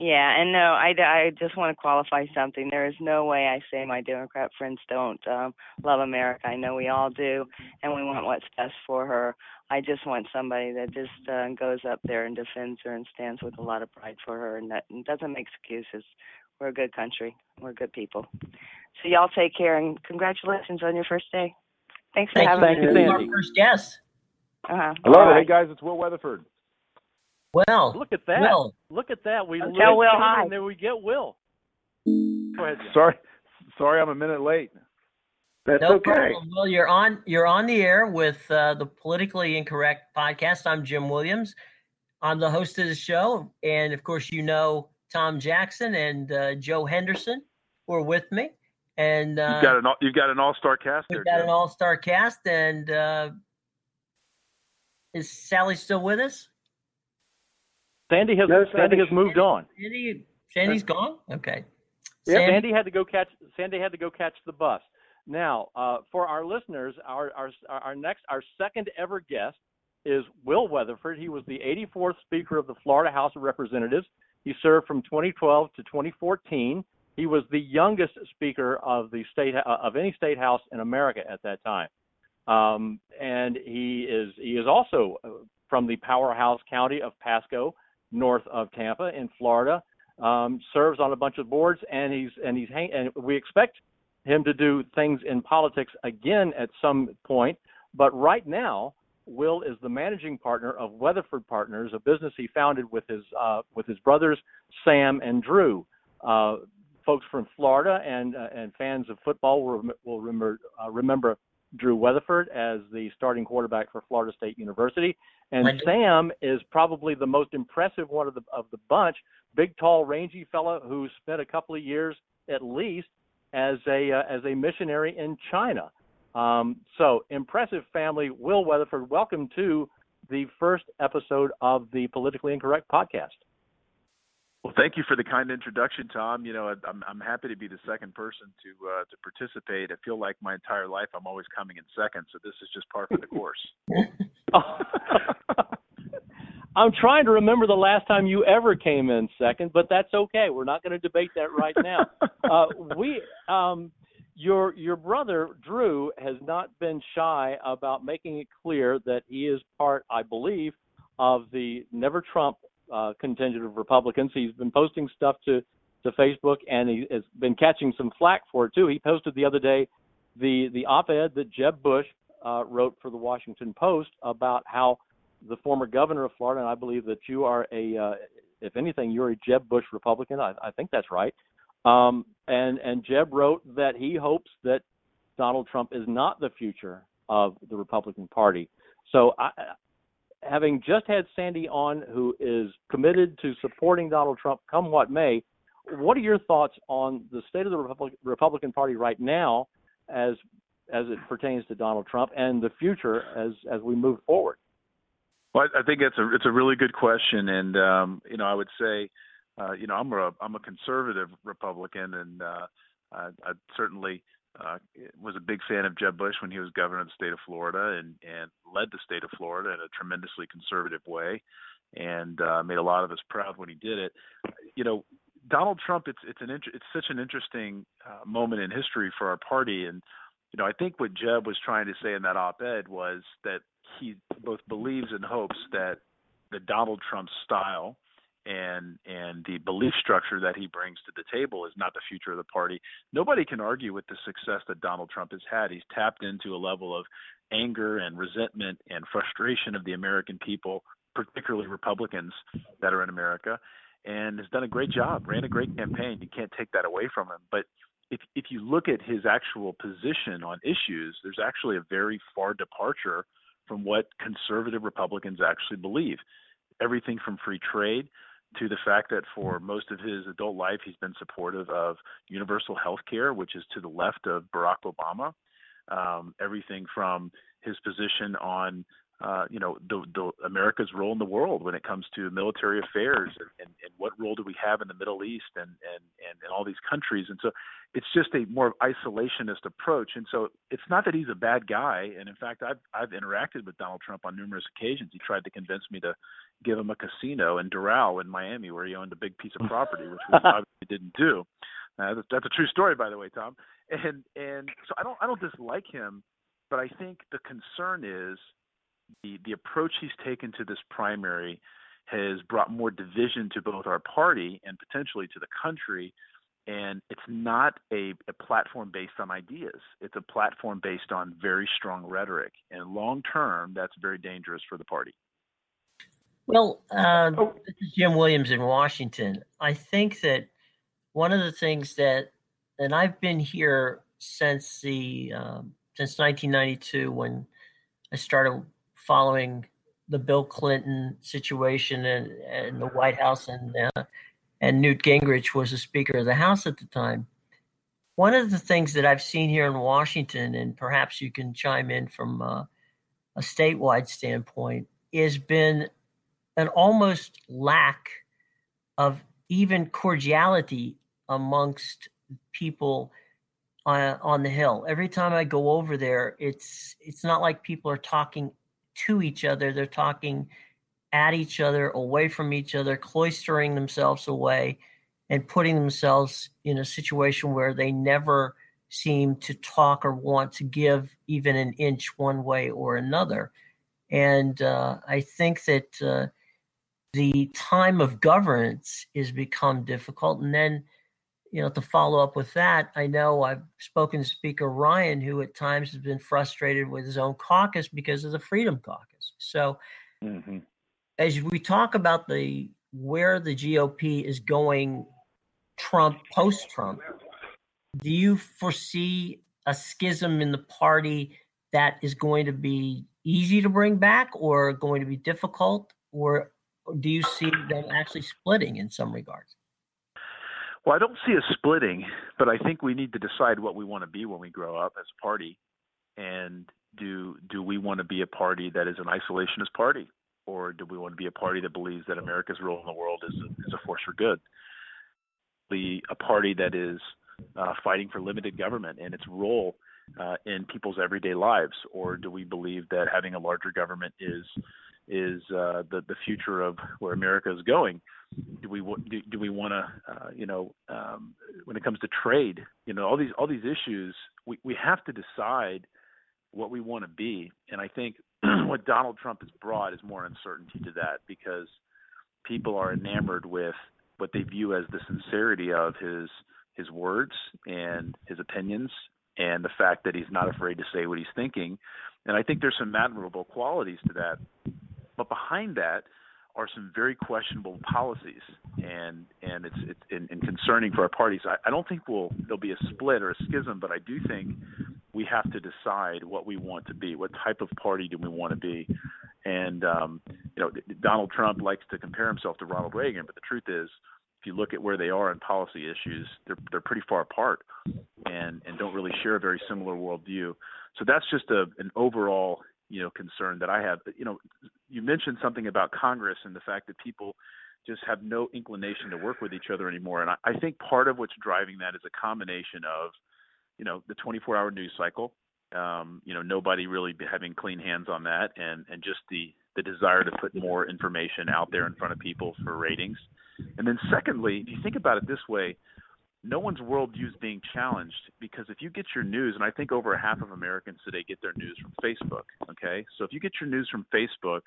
Yeah, and no, I, I just want to qualify something. There is no way I say my Democrat friends don't um, love America. I know we all do, and we want what's best for her. I just want somebody that just uh, goes up there and defends her and stands with a lot of pride for her and, that, and doesn't make excuses. We're a good country. We're good people. So y'all take care and congratulations on your first day. Thanks for Thank having you. me. Our first guest. Uh-huh. Hello, right. hey guys, it's Will Weatherford. Well, look at that. Will. Look at that. We Tell Will hi. and then we get Will. Go ahead. Jim. Sorry, sorry, I'm a minute late. That's no okay. problem. Well, you're on you're on the air with uh, the politically incorrect podcast. I'm Jim Williams. I'm the host of the show, and of course, you know Tom Jackson and uh, Joe Henderson were with me. And uh, you've got an you've got an all star cast. We've there, got Jim. an all star cast, and uh, is Sally still with us? Sandy has No, Sandy Sandy- has moved on. Sandy, Sandy's gone. Okay. Yeah, Sandy, Sandy had to go catch Sandy had to go catch the bus. Now, uh, for our listeners, our, our our next our second ever guest is Will Weatherford. He was the 84th Speaker of the Florida House of Representatives. He served from 2012 to 2014. He was the youngest Speaker of the state uh, of any state house in America at that time, um, and he is he is also uh, from the powerhouse county of Pasco, north of Tampa in Florida. Um, serves on a bunch of boards, and he's and he's hang- and we expect him to do things in politics again at some point. But right now, Will is the managing partner of Weatherford Partners, a business he founded with his uh, with his brothers Sam and Drew. Uh, folks from Florida and uh, and fans of football will, rem- will remember uh, remember Drew Weatherford as the starting quarterback for Florida State University, and do. Sam is probably the most impressive one of the of the bunch. Big, tall, rangy fellow who spent a couple of years at least as a uh, as a missionary in China. Um, so impressive family. Will Weatherford, welcome to the first episode of the Politically Incorrect podcast. Well, thank you for the kind introduction, Tom. You know, I'm I'm happy to be the second person to uh, to participate. I feel like my entire life I'm always coming in second, so this is just par for the course. I'm trying to remember the last time you ever came in second, but that's okay. We're not going to debate that right now. uh, we, um, your your brother Drew has not been shy about making it clear that he is part, I believe, of the Never Trump uh, contingent of Republicans. He's been posting stuff to to Facebook, and he has been catching some flack for it too. He posted the other day the the op-ed that Jeb Bush uh, wrote for the Washington Post about how the former governor of Florida, and I believe that you are a, uh, if anything, you're a Jeb Bush Republican. I, I think that's right. Um, and and Jeb wrote that he hopes that Donald Trump is not the future of the Republican Party. So, I, having just had Sandy on, who is committed to supporting Donald Trump, come what may, what are your thoughts on the state of the Republic, Republican Party right now, as as it pertains to Donald Trump and the future as as we move forward? Well, I think it's a it's a really good question, and um, you know, I would say, uh, you know, I'm a I'm a conservative Republican, and uh, I, I certainly uh, was a big fan of Jeb Bush when he was governor of the state of Florida, and and led the state of Florida in a tremendously conservative way, and uh, made a lot of us proud when he did it. You know, Donald Trump, it's it's an it's such an interesting uh, moment in history for our party, and you know, I think what Jeb was trying to say in that op-ed was that he both believes and hopes that the Donald Trump style and and the belief structure that he brings to the table is not the future of the party. Nobody can argue with the success that Donald Trump has had. He's tapped into a level of anger and resentment and frustration of the American people, particularly Republicans that are in America, and has done a great job. Ran a great campaign. You can't take that away from him. But if if you look at his actual position on issues, there's actually a very far departure from what conservative Republicans actually believe. Everything from free trade to the fact that for most of his adult life he's been supportive of universal health care, which is to the left of Barack Obama. Um, everything from his position on uh, you know, the, the America's role in the world when it comes to military affairs and, and, and what role do we have in the Middle East and, and, and, and all these countries. And so it's just a more isolationist approach. And so it's not that he's a bad guy. And in fact, I've, I've interacted with Donald Trump on numerous occasions. He tried to convince me to give him a casino in Doral in Miami where he owned a big piece of property, which we obviously didn't do. Uh, that's, that's a true story, by the way, Tom. And, and so I don't, I don't dislike him, but I think the concern is the the approach he's taken to this primary has brought more division to both our party and potentially to the country. And it's not a, a platform based on ideas. It's a platform based on very strong rhetoric. And long term, that's very dangerous for the party. Well, uh, oh. this is Jim Williams in Washington. I think that one of the things that, and I've been here since the um, since 1992 when I started following the Bill Clinton situation and, and the White House, and uh, and Newt Gingrich was the Speaker of the House at the time. One of the things that I've seen here in Washington, and perhaps you can chime in from uh, a statewide standpoint, has been an almost lack of even cordiality amongst people on, on the hill. Every time I go over there, it's it's not like people are talking to each other. They're talking at each other, away from each other, cloistering themselves away, and putting themselves in a situation where they never seem to talk or want to give even an inch one way or another. And uh, I think that uh, the time of governance is become difficult. And then, you know, to follow up with that, I know I've spoken to Speaker Ryan, who at times has been frustrated with his own caucus because of the Freedom Caucus. So, mm-hmm. As we talk about the where the GOP is going, Trump post Trump, do you foresee a schism in the party that is going to be easy to bring back, or going to be difficult, or do you see them actually splitting in some regards? Well, I don't see a splitting, but I think we need to decide what we want to be when we grow up as a party, and do do we want to be a party that is an isolationist party, or do we want to be a party that believes that America's role in the world is a, is a force for good? Be a party that is uh, fighting for limited government and its role uh, in people's everyday lives, or do we believe that having a larger government is is uh, the the future of where America is going? do we do, do we want to uh, you know um, when it comes to trade you know all these all these issues we we have to decide what we want to be and i think what donald trump has brought is more uncertainty to that because people are enamored with what they view as the sincerity of his his words and his opinions and the fact that he's not afraid to say what he's thinking. And i think there's some admirable qualities to that. But behind that are some very questionable policies, and and it's it's and, and concerning for our parties. I, I don't think we'll there'll be a split or a schism, but I do think we have to decide what we want to be. What type of party do we want to be? And um, you know, Donald Trump likes to compare himself to Ronald Reagan, but the truth is, if you look at where they are in policy issues, they're they're pretty far apart. and and don't really share a very similar worldview. So that's just a an overall you know concern that I have. You know, you mentioned something about Congress and the fact that people just have no inclination to work with each other anymore, and I, I think part of what's driving that is a combination of you know the 24-hour news cycle. Um, you know, nobody really having clean hands on that, and and just the the desire to put more information out there in front of people for ratings. And then secondly, if you think about it this way, no one's worldview is being challenged because if you get your news, and I think over half of Americans today get their news from Facebook. Okay, so if you get your news from Facebook,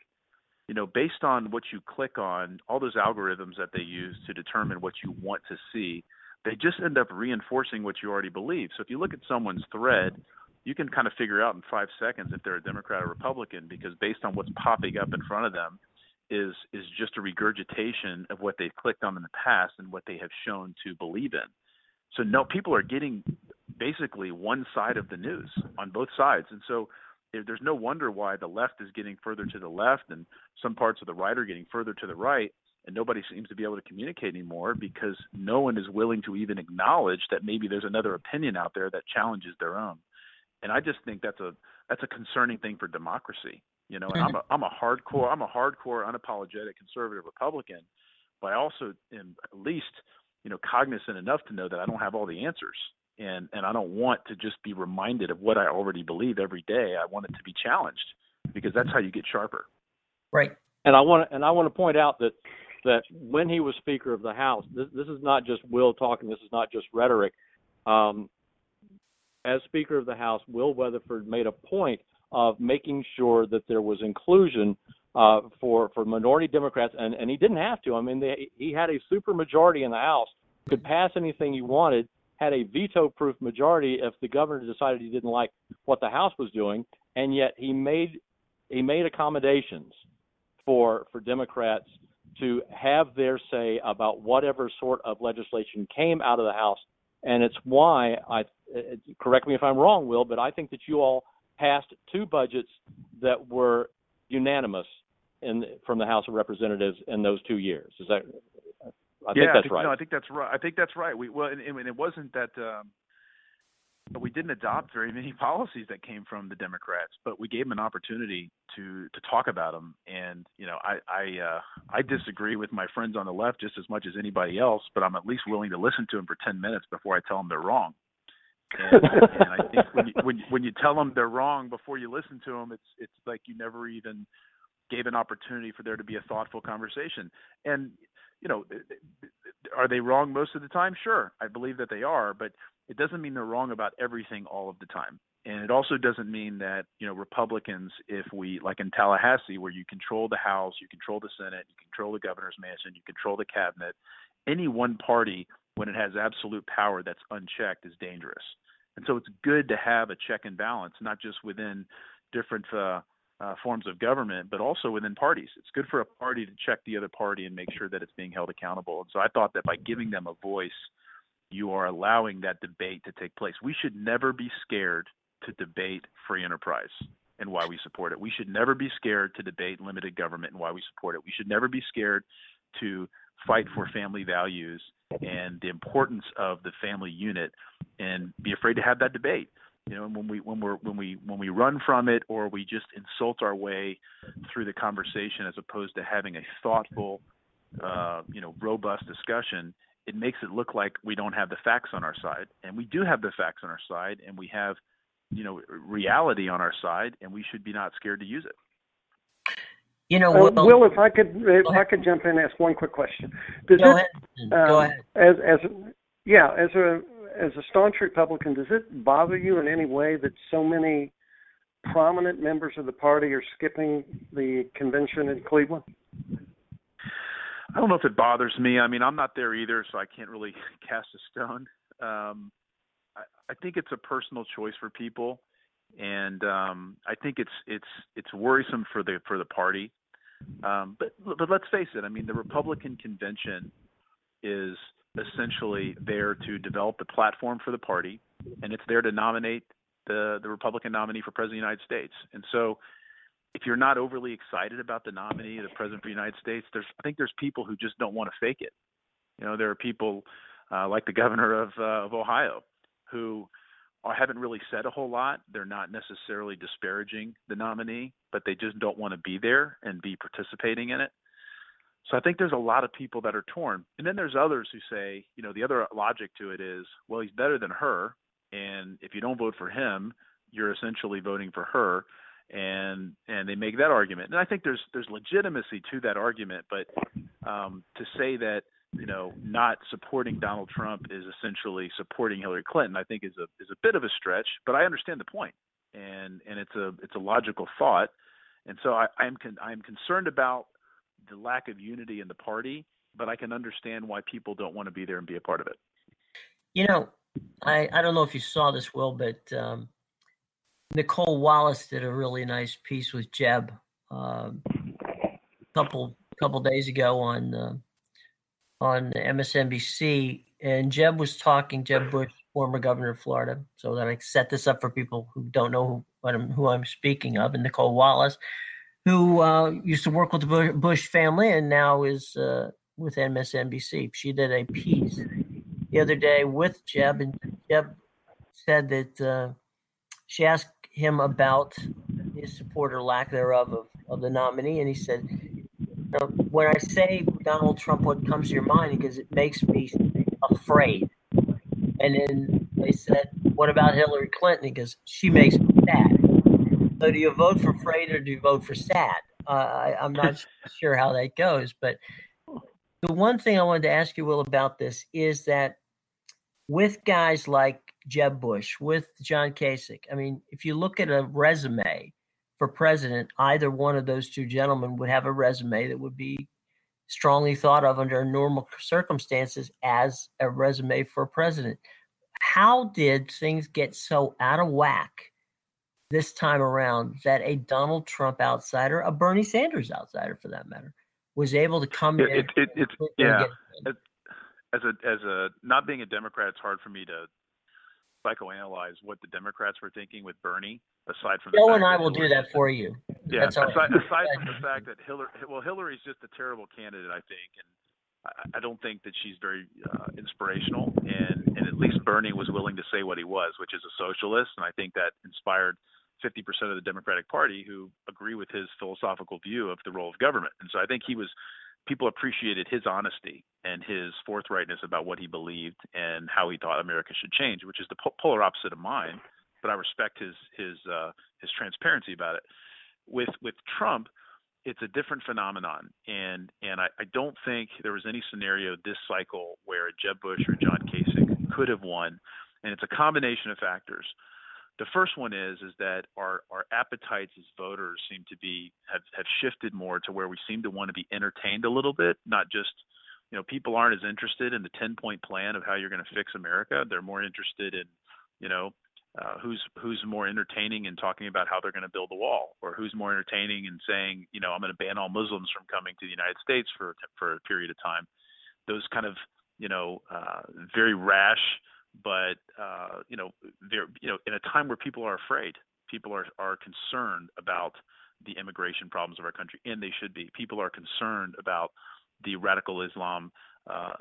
you know, based on what you click on, all those algorithms that they use to determine what you want to see, they just end up reinforcing what you already believe. So if you look at someone's thread, you can kind of figure out in five seconds if they're a Democrat or Republican because based on what's popping up in front of them is is just a regurgitation of what they've clicked on in the past and what they have shown to believe in. So no, people are getting basically one side of the news on both sides, and so eh, there's no wonder why the left is getting further to the left and some parts of the right are getting further to the right and nobody seems to be able to communicate anymore because no one is willing to even acknowledge that maybe there's another opinion out there that challenges their own. And i just think that's a that's a concerning thing for democracy you know and i'm a mm-hmm. i'm a hardcore i'm a hardcore unapologetic conservative republican but i also am at least you know cognizant enough to know that I don't have all the answers and and I don't want to just be reminded of what I already believe every day. I want it to be challenged because that's how you get sharper. Right. And I want to, and I want to point out that that when he was Speaker of the House, this, this is not just Will talking. This is not just rhetoric. Um, as Speaker of the House, Will Weatherford made a point of making sure that there was inclusion uh, for for minority Democrats, and and he didn't have to. I mean, they, he had a super majority in the House, could pass anything he wanted, had a veto-proof majority if the governor decided he didn't like what the House was doing, and yet he made he made accommodations for for Democrats to have their say about whatever sort of legislation came out of the House, and it's why I correct me if I'm wrong, Will, but I think that you all passed two budgets that were unanimous in from the House of Representatives in those two years. Is that? I yeah, think that's I think, right. No, I think that's right. I think that's right. We well, and, and it wasn't that. Um, we didn't adopt very many policies that came from the Democrats, but we gave them an opportunity to to talk about them. And you know, I I uh, I disagree with my friends on the left just as much as anybody else, but I'm at least willing to listen to them for ten minutes before I tell them they're wrong. And, and I think when you, when when you tell them they're wrong before you listen to them, it's it's like you never even gave an opportunity for there to be a thoughtful conversation. And you know, are they wrong most of the time? Sure, I believe that they are, but it doesn't mean they're wrong about everything all of the time. And it also doesn't mean that you know Republicans, if we like in Tallahassee, where you control the House, you control the Senate, you control the governor's mansion, you control the cabinet. Any one party, when it has absolute power that's unchecked, is dangerous. And so it's good to have a check and balance, not just within different uh, uh, forms of government, but also within parties. It's good for a party to check the other party and make sure that it's being held accountable. And so I thought that by giving them a voice, you are allowing that debate to take place. We should never be scared to debate free enterprise and why we support it. We should never be scared to debate limited government and why we support it. We should never be scared to fight for family values and the importance of the family unit and be afraid to have that debate you know when we when we're when we when we run from it or we just insult our way through the conversation as opposed to having a thoughtful uh, you know robust discussion it makes it look like we don't have the facts on our side and we do have the facts on our side and we have you know reality on our side and we should be not scared to use it You know, Uh, Will, Will, if I could, if I could jump in and ask one quick question. Does go it, ahead. go um, ahead. As as yeah, as a as a staunch Republican, does it bother you in any way that so many prominent members of the party are skipping the convention in Cleveland? I don't know if it bothers me. I mean, I'm not there either, so I can't really cast a stone. Um, I, I think it's a personal choice for people, and um, I think it's it's it's worrisome for the for the party. Um, but but let's face it. I mean, the Republican convention is essentially there to develop the platform for the party, and it's there to nominate the the Republican nominee for president of the United States. And so, if you're not overly excited about the nominee, the president of the United States, there's I think there's people who just don't want to fake it. You know, there are people uh, like the governor of uh, of Ohio who are, haven't really said a whole lot. They're not necessarily disparaging the nominee, but they just don't want to be there and be participating in it. So I think there's a lot of people that are torn. And then there's others who say, you know, the other logic to it is, well, he's better than her, and if you don't vote for him, you're essentially voting for her and and they make that argument. And I think there's there's legitimacy to that argument, but um, to say that you know not supporting Donald Trump is essentially supporting Hillary Clinton, I think is a is a bit of a stretch. But I understand the point, and and it's a it's a logical thought. And so I, I'm con- I'm concerned about the lack of unity in the party, but I can understand why people don't want to be there and be a part of it. You know, I I don't know if you saw this, Will, but um, Nicolle Wallace did a really nice piece with Jeb a um, couple couple days ago on uh, on MSNBC, and Jeb was talking. Jeb Bush, former governor of Florida, so that I set this up for people who don't know who who I'm speaking of, and Nicolle Wallace, who uh, used to work with the Bush family and now is uh, with MSNBC. She did a piece the other day with Jeb, and Jeb said that uh, she asked him about his support or lack thereof of, of the nominee, and he said, "When I say Donald Trump, what comes to your mind? Because it makes me afraid." And then they said, "What about Hillary Clinton?" Because she makes me sad. So, do you vote for afraid or do you vote for sad? Uh, I, I'm not sure how that goes, but the one thing I wanted to ask you, Will, about this is that with guys like Jeb Bush, with John Kasich. I mean, if you look at a resume for president, either one of those two gentlemen would have a resume that would be strongly thought of under normal circumstances as a resume for a president. How did things get so out of whack this time around that a Donald Trump outsider, a Bernie Sanders outsider for that matter, was able to come it, in? It, it, it's yeah. As a as a not being a Democrat, it's hard for me to psychoanalyze what the Democrats were thinking with Bernie, aside from Joe and I will Hillary, do that for you. Yeah, aside, aside from the fact that Hillary, well, Hillary's just a terrible candidate, I think, and I, I don't think that she's very uh, inspirational. And and at least Bernie was willing to say what he was, which is a socialist, and I think that inspired 50% of the Democratic Party who agree with his philosophical view of the role of government. And so I think he was people appreciated his honesty and his forthrightness about what he believed and how he thought America should change, which is the polar opposite of mine. But I respect his his uh, his transparency about it. With with Trump, it's a different phenomenon, and and I, I don't think there was any scenario this cycle where Jeb Bush or John Kasich could have won, and it's a combination of factors. The first one is is that our our appetites as voters seem to be have have shifted more to where we seem to want to be entertained a little bit, not just you know people aren't as interested in the 10 point plan of how you're going to fix America. They're more interested in you know uh, who's who's more entertaining in talking about how they're going to build the wall, or who's more entertaining in saying, you know, I'm going to ban all Muslims from coming to the United States for for a period of time. Those kind of you know uh, very rash but uh, you know, there, you know, in a time where people are afraid, people are are concerned about the immigration problems of our country, and they should be. People are concerned about the radical Islam uh,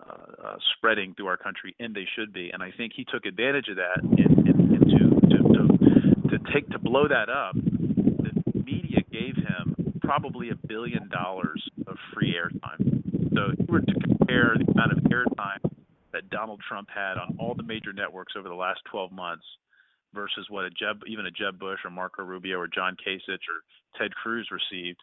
uh, spreading through our country, and they should be. And I think he took advantage of that, and, and, and to, to to to take to blow that up. The media gave him probably a billion dollars of free airtime. So if you were to compare the amount of airtime that Donald Trump had on all the major networks over the last 12 months versus what a Jeb, even a Jeb Bush or Marco Rubio or John Kasich or Ted Cruz received,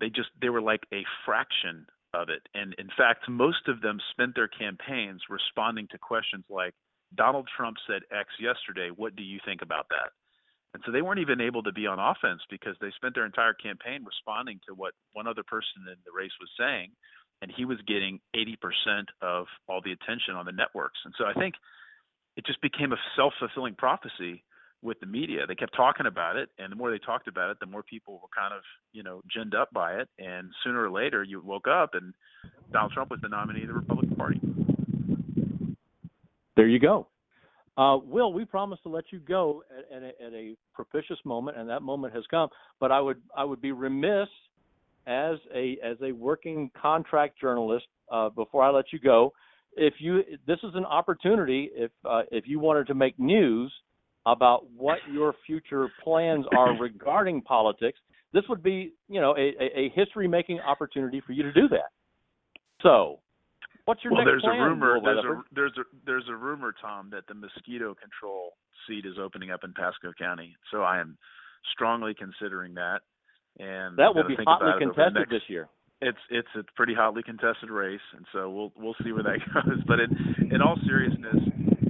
they just they were like a fraction of it. And in fact, most of them spent their campaigns responding to questions like, Donald Trump said X yesterday. What do you think about that? And so they weren't even able to be on offense because they spent their entire campaign responding to what one other person in the race was saying and he was getting 80% of all the attention on the networks. And so I think it just became a self-fulfilling prophecy with the media. They kept talking about it, and the more they talked about it, the more people were kind of, you know, ginned up by it. And sooner or later, you woke up, and Donald Trump was the nominee of the Republican Party. There you go. Uh, Will, we promised to let you go at, at, a, at a propitious moment, and that moment has come. But I would I would be remiss as a as a working contract journalist uh, before I let you go if you this is an opportunity if uh, if you wanted to make news about what your future plans are regarding politics, this would be you know a, a history making opportunity for you to do that. So, what's your well, next there's plan? a rumor. There's a there's a there's a rumor, Tom, that the mosquito control seat is opening up in Pasco County. So I am strongly considering that. And that will be hotly about it over the contested next- this year. it's it's a pretty hotly contested race, and so we'll we'll see where that goes. But in in all seriousness,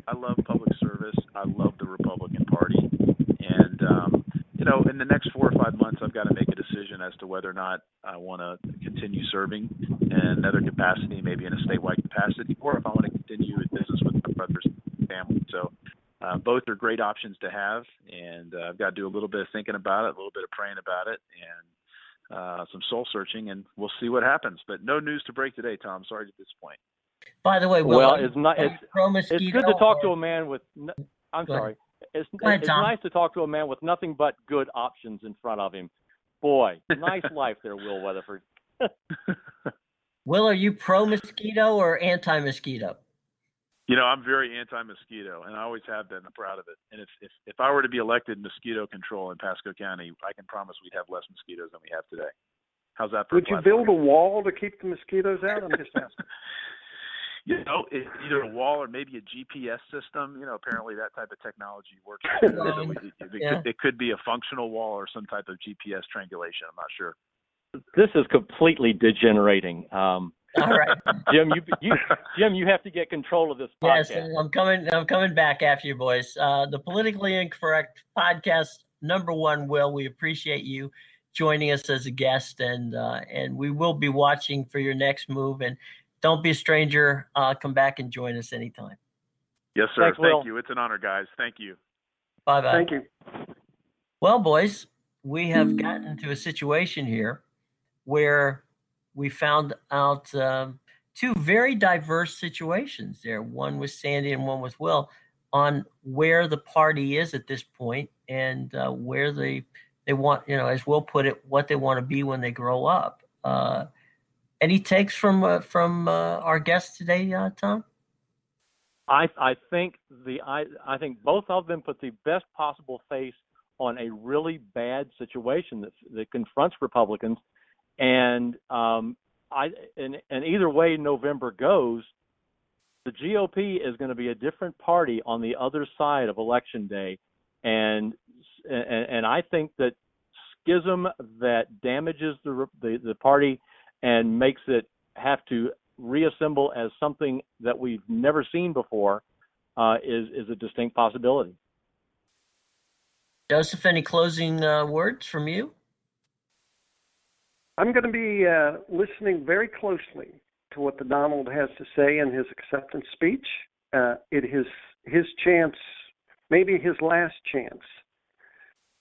I love public service. I love the Republican Party, and um, you know, in the next four or five months, I've got to make a decision as to whether or not I want to continue serving in another capacity, maybe in a statewide capacity, or if I want to continue in business with my brother's family. So. Uh, both are great options to have, and uh, I've got to do a little bit of thinking about it, a little bit of praying about it, and uh, some soul searching, and we'll see what happens. But no news to break today, Tom. Sorry to disappoint. By the way, Will, Well, are you- it's not- are it's- pro It's good to talk to a man with. n- I'm Go ahead. sorry. It's, ahead, it's nice to talk to a man with nothing but good options in front of him. Boy, nice life there, Will Weatherford. Will, are you pro mosquito or anti mosquito? You know, I'm very anti-mosquito, and I always have been. I'm proud of it. And if if if I were to be elected mosquito control in Pasco County, I can promise we'd have less mosquitoes than we have today. How's that for Would you build a wall to keep the mosquitoes out? I'm just asking. you know, it's either a wall or maybe a GPS system. You know, apparently that type of technology works. so it, it, Yeah. could, it could be a functional wall or some type of GPS triangulation. I'm not sure. This is completely degenerating. Um, All right. Jim, you, you Jim, you have to get control of this Yes. I'm coming. I'm coming back after you, boys. Uh, the politically incorrect podcast number one. Will we appreciate you joining us as a guest, and uh, and we will be watching for your next move. And don't be a stranger. Uh, come back and join us anytime. Yes, sir. Thanks, Thank Will. you. It's an honor, guys. Thank you. Bye bye. Thank you. Well, boys, we have gotten to a situation here where we found out um, two very diverse situations there one with Sandy and one with Will on where the party is at this point and uh, where they they want you know as Will put it what they want to be when they grow up. Uh, any takes from uh, from uh, our guest today, uh, Tom? I I think the I I think both of them put the best possible face on a really bad situation that that confronts Republicans, and um, I and, and either way November goes, the GOP is going to be a different party on the other side of Election Day, and and, and I think that schism that damages the the, the party and makes it have to reassemble as something that we've never seen before uh, is is a distinct possibility. Joseph, any closing uh, words from you? I'm going to be uh, listening very closely to what the Donald has to say in his acceptance speech. Uh, it is his chance, maybe his last chance,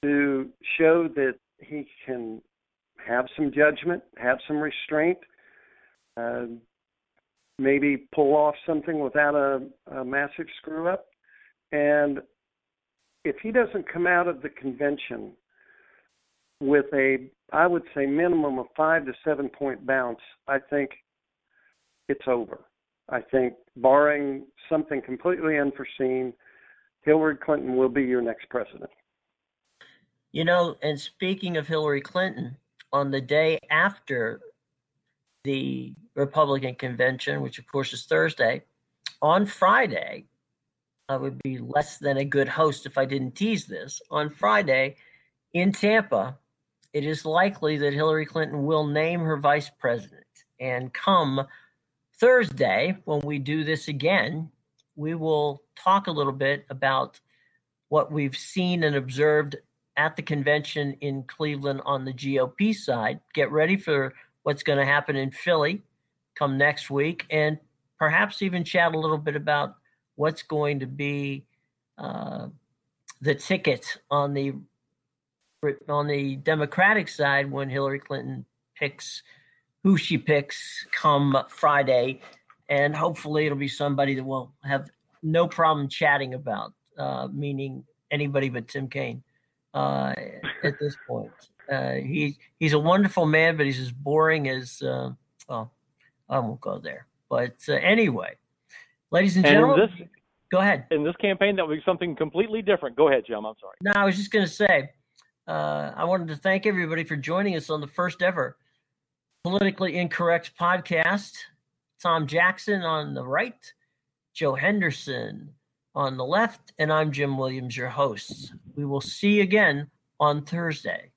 to show that he can have some judgment, have some restraint, uh, maybe pull off something without a, a massive screw up. And if he doesn't come out of the convention with a, I would say, minimum of five to seven point bounce, I think it's over. I think, barring something completely unforeseen, Hillary Clinton will be your next president. You know, and speaking of Hillary Clinton, on the day after the Republican convention, which of course is Thursday, on Friday, I would be less than a good host if I didn't tease this. On Friday in Tampa, it is likely that Hillary Clinton will name her vice president. And come Thursday, when we do this again, we will talk a little bit about what we've seen and observed at the convention in Cleveland on the GOP side. Get ready for what's going to happen in Philly come next week, and perhaps even chat a little bit about what's going to be uh, the ticket on the on the Democratic side when Hillary Clinton picks who she picks come Friday, and hopefully it'll be somebody that we'll have no problem chatting about, uh, meaning anybody but Tim Kaine uh, at this point. Uh, he he's a wonderful man, but he's as boring as uh, well. I won't go there. But uh, anyway, Ladies and And gentlemen, this go ahead. in this campaign, that would be something completely different. Go ahead, Jim. I'm sorry. No, I was just going to say, uh, I wanted to thank everybody for joining us on the first ever politically incorrect podcast. Tom Jackson on the right, Joe Henderson on the left, and I'm Jim Williams, your host. We will see you again on Thursday.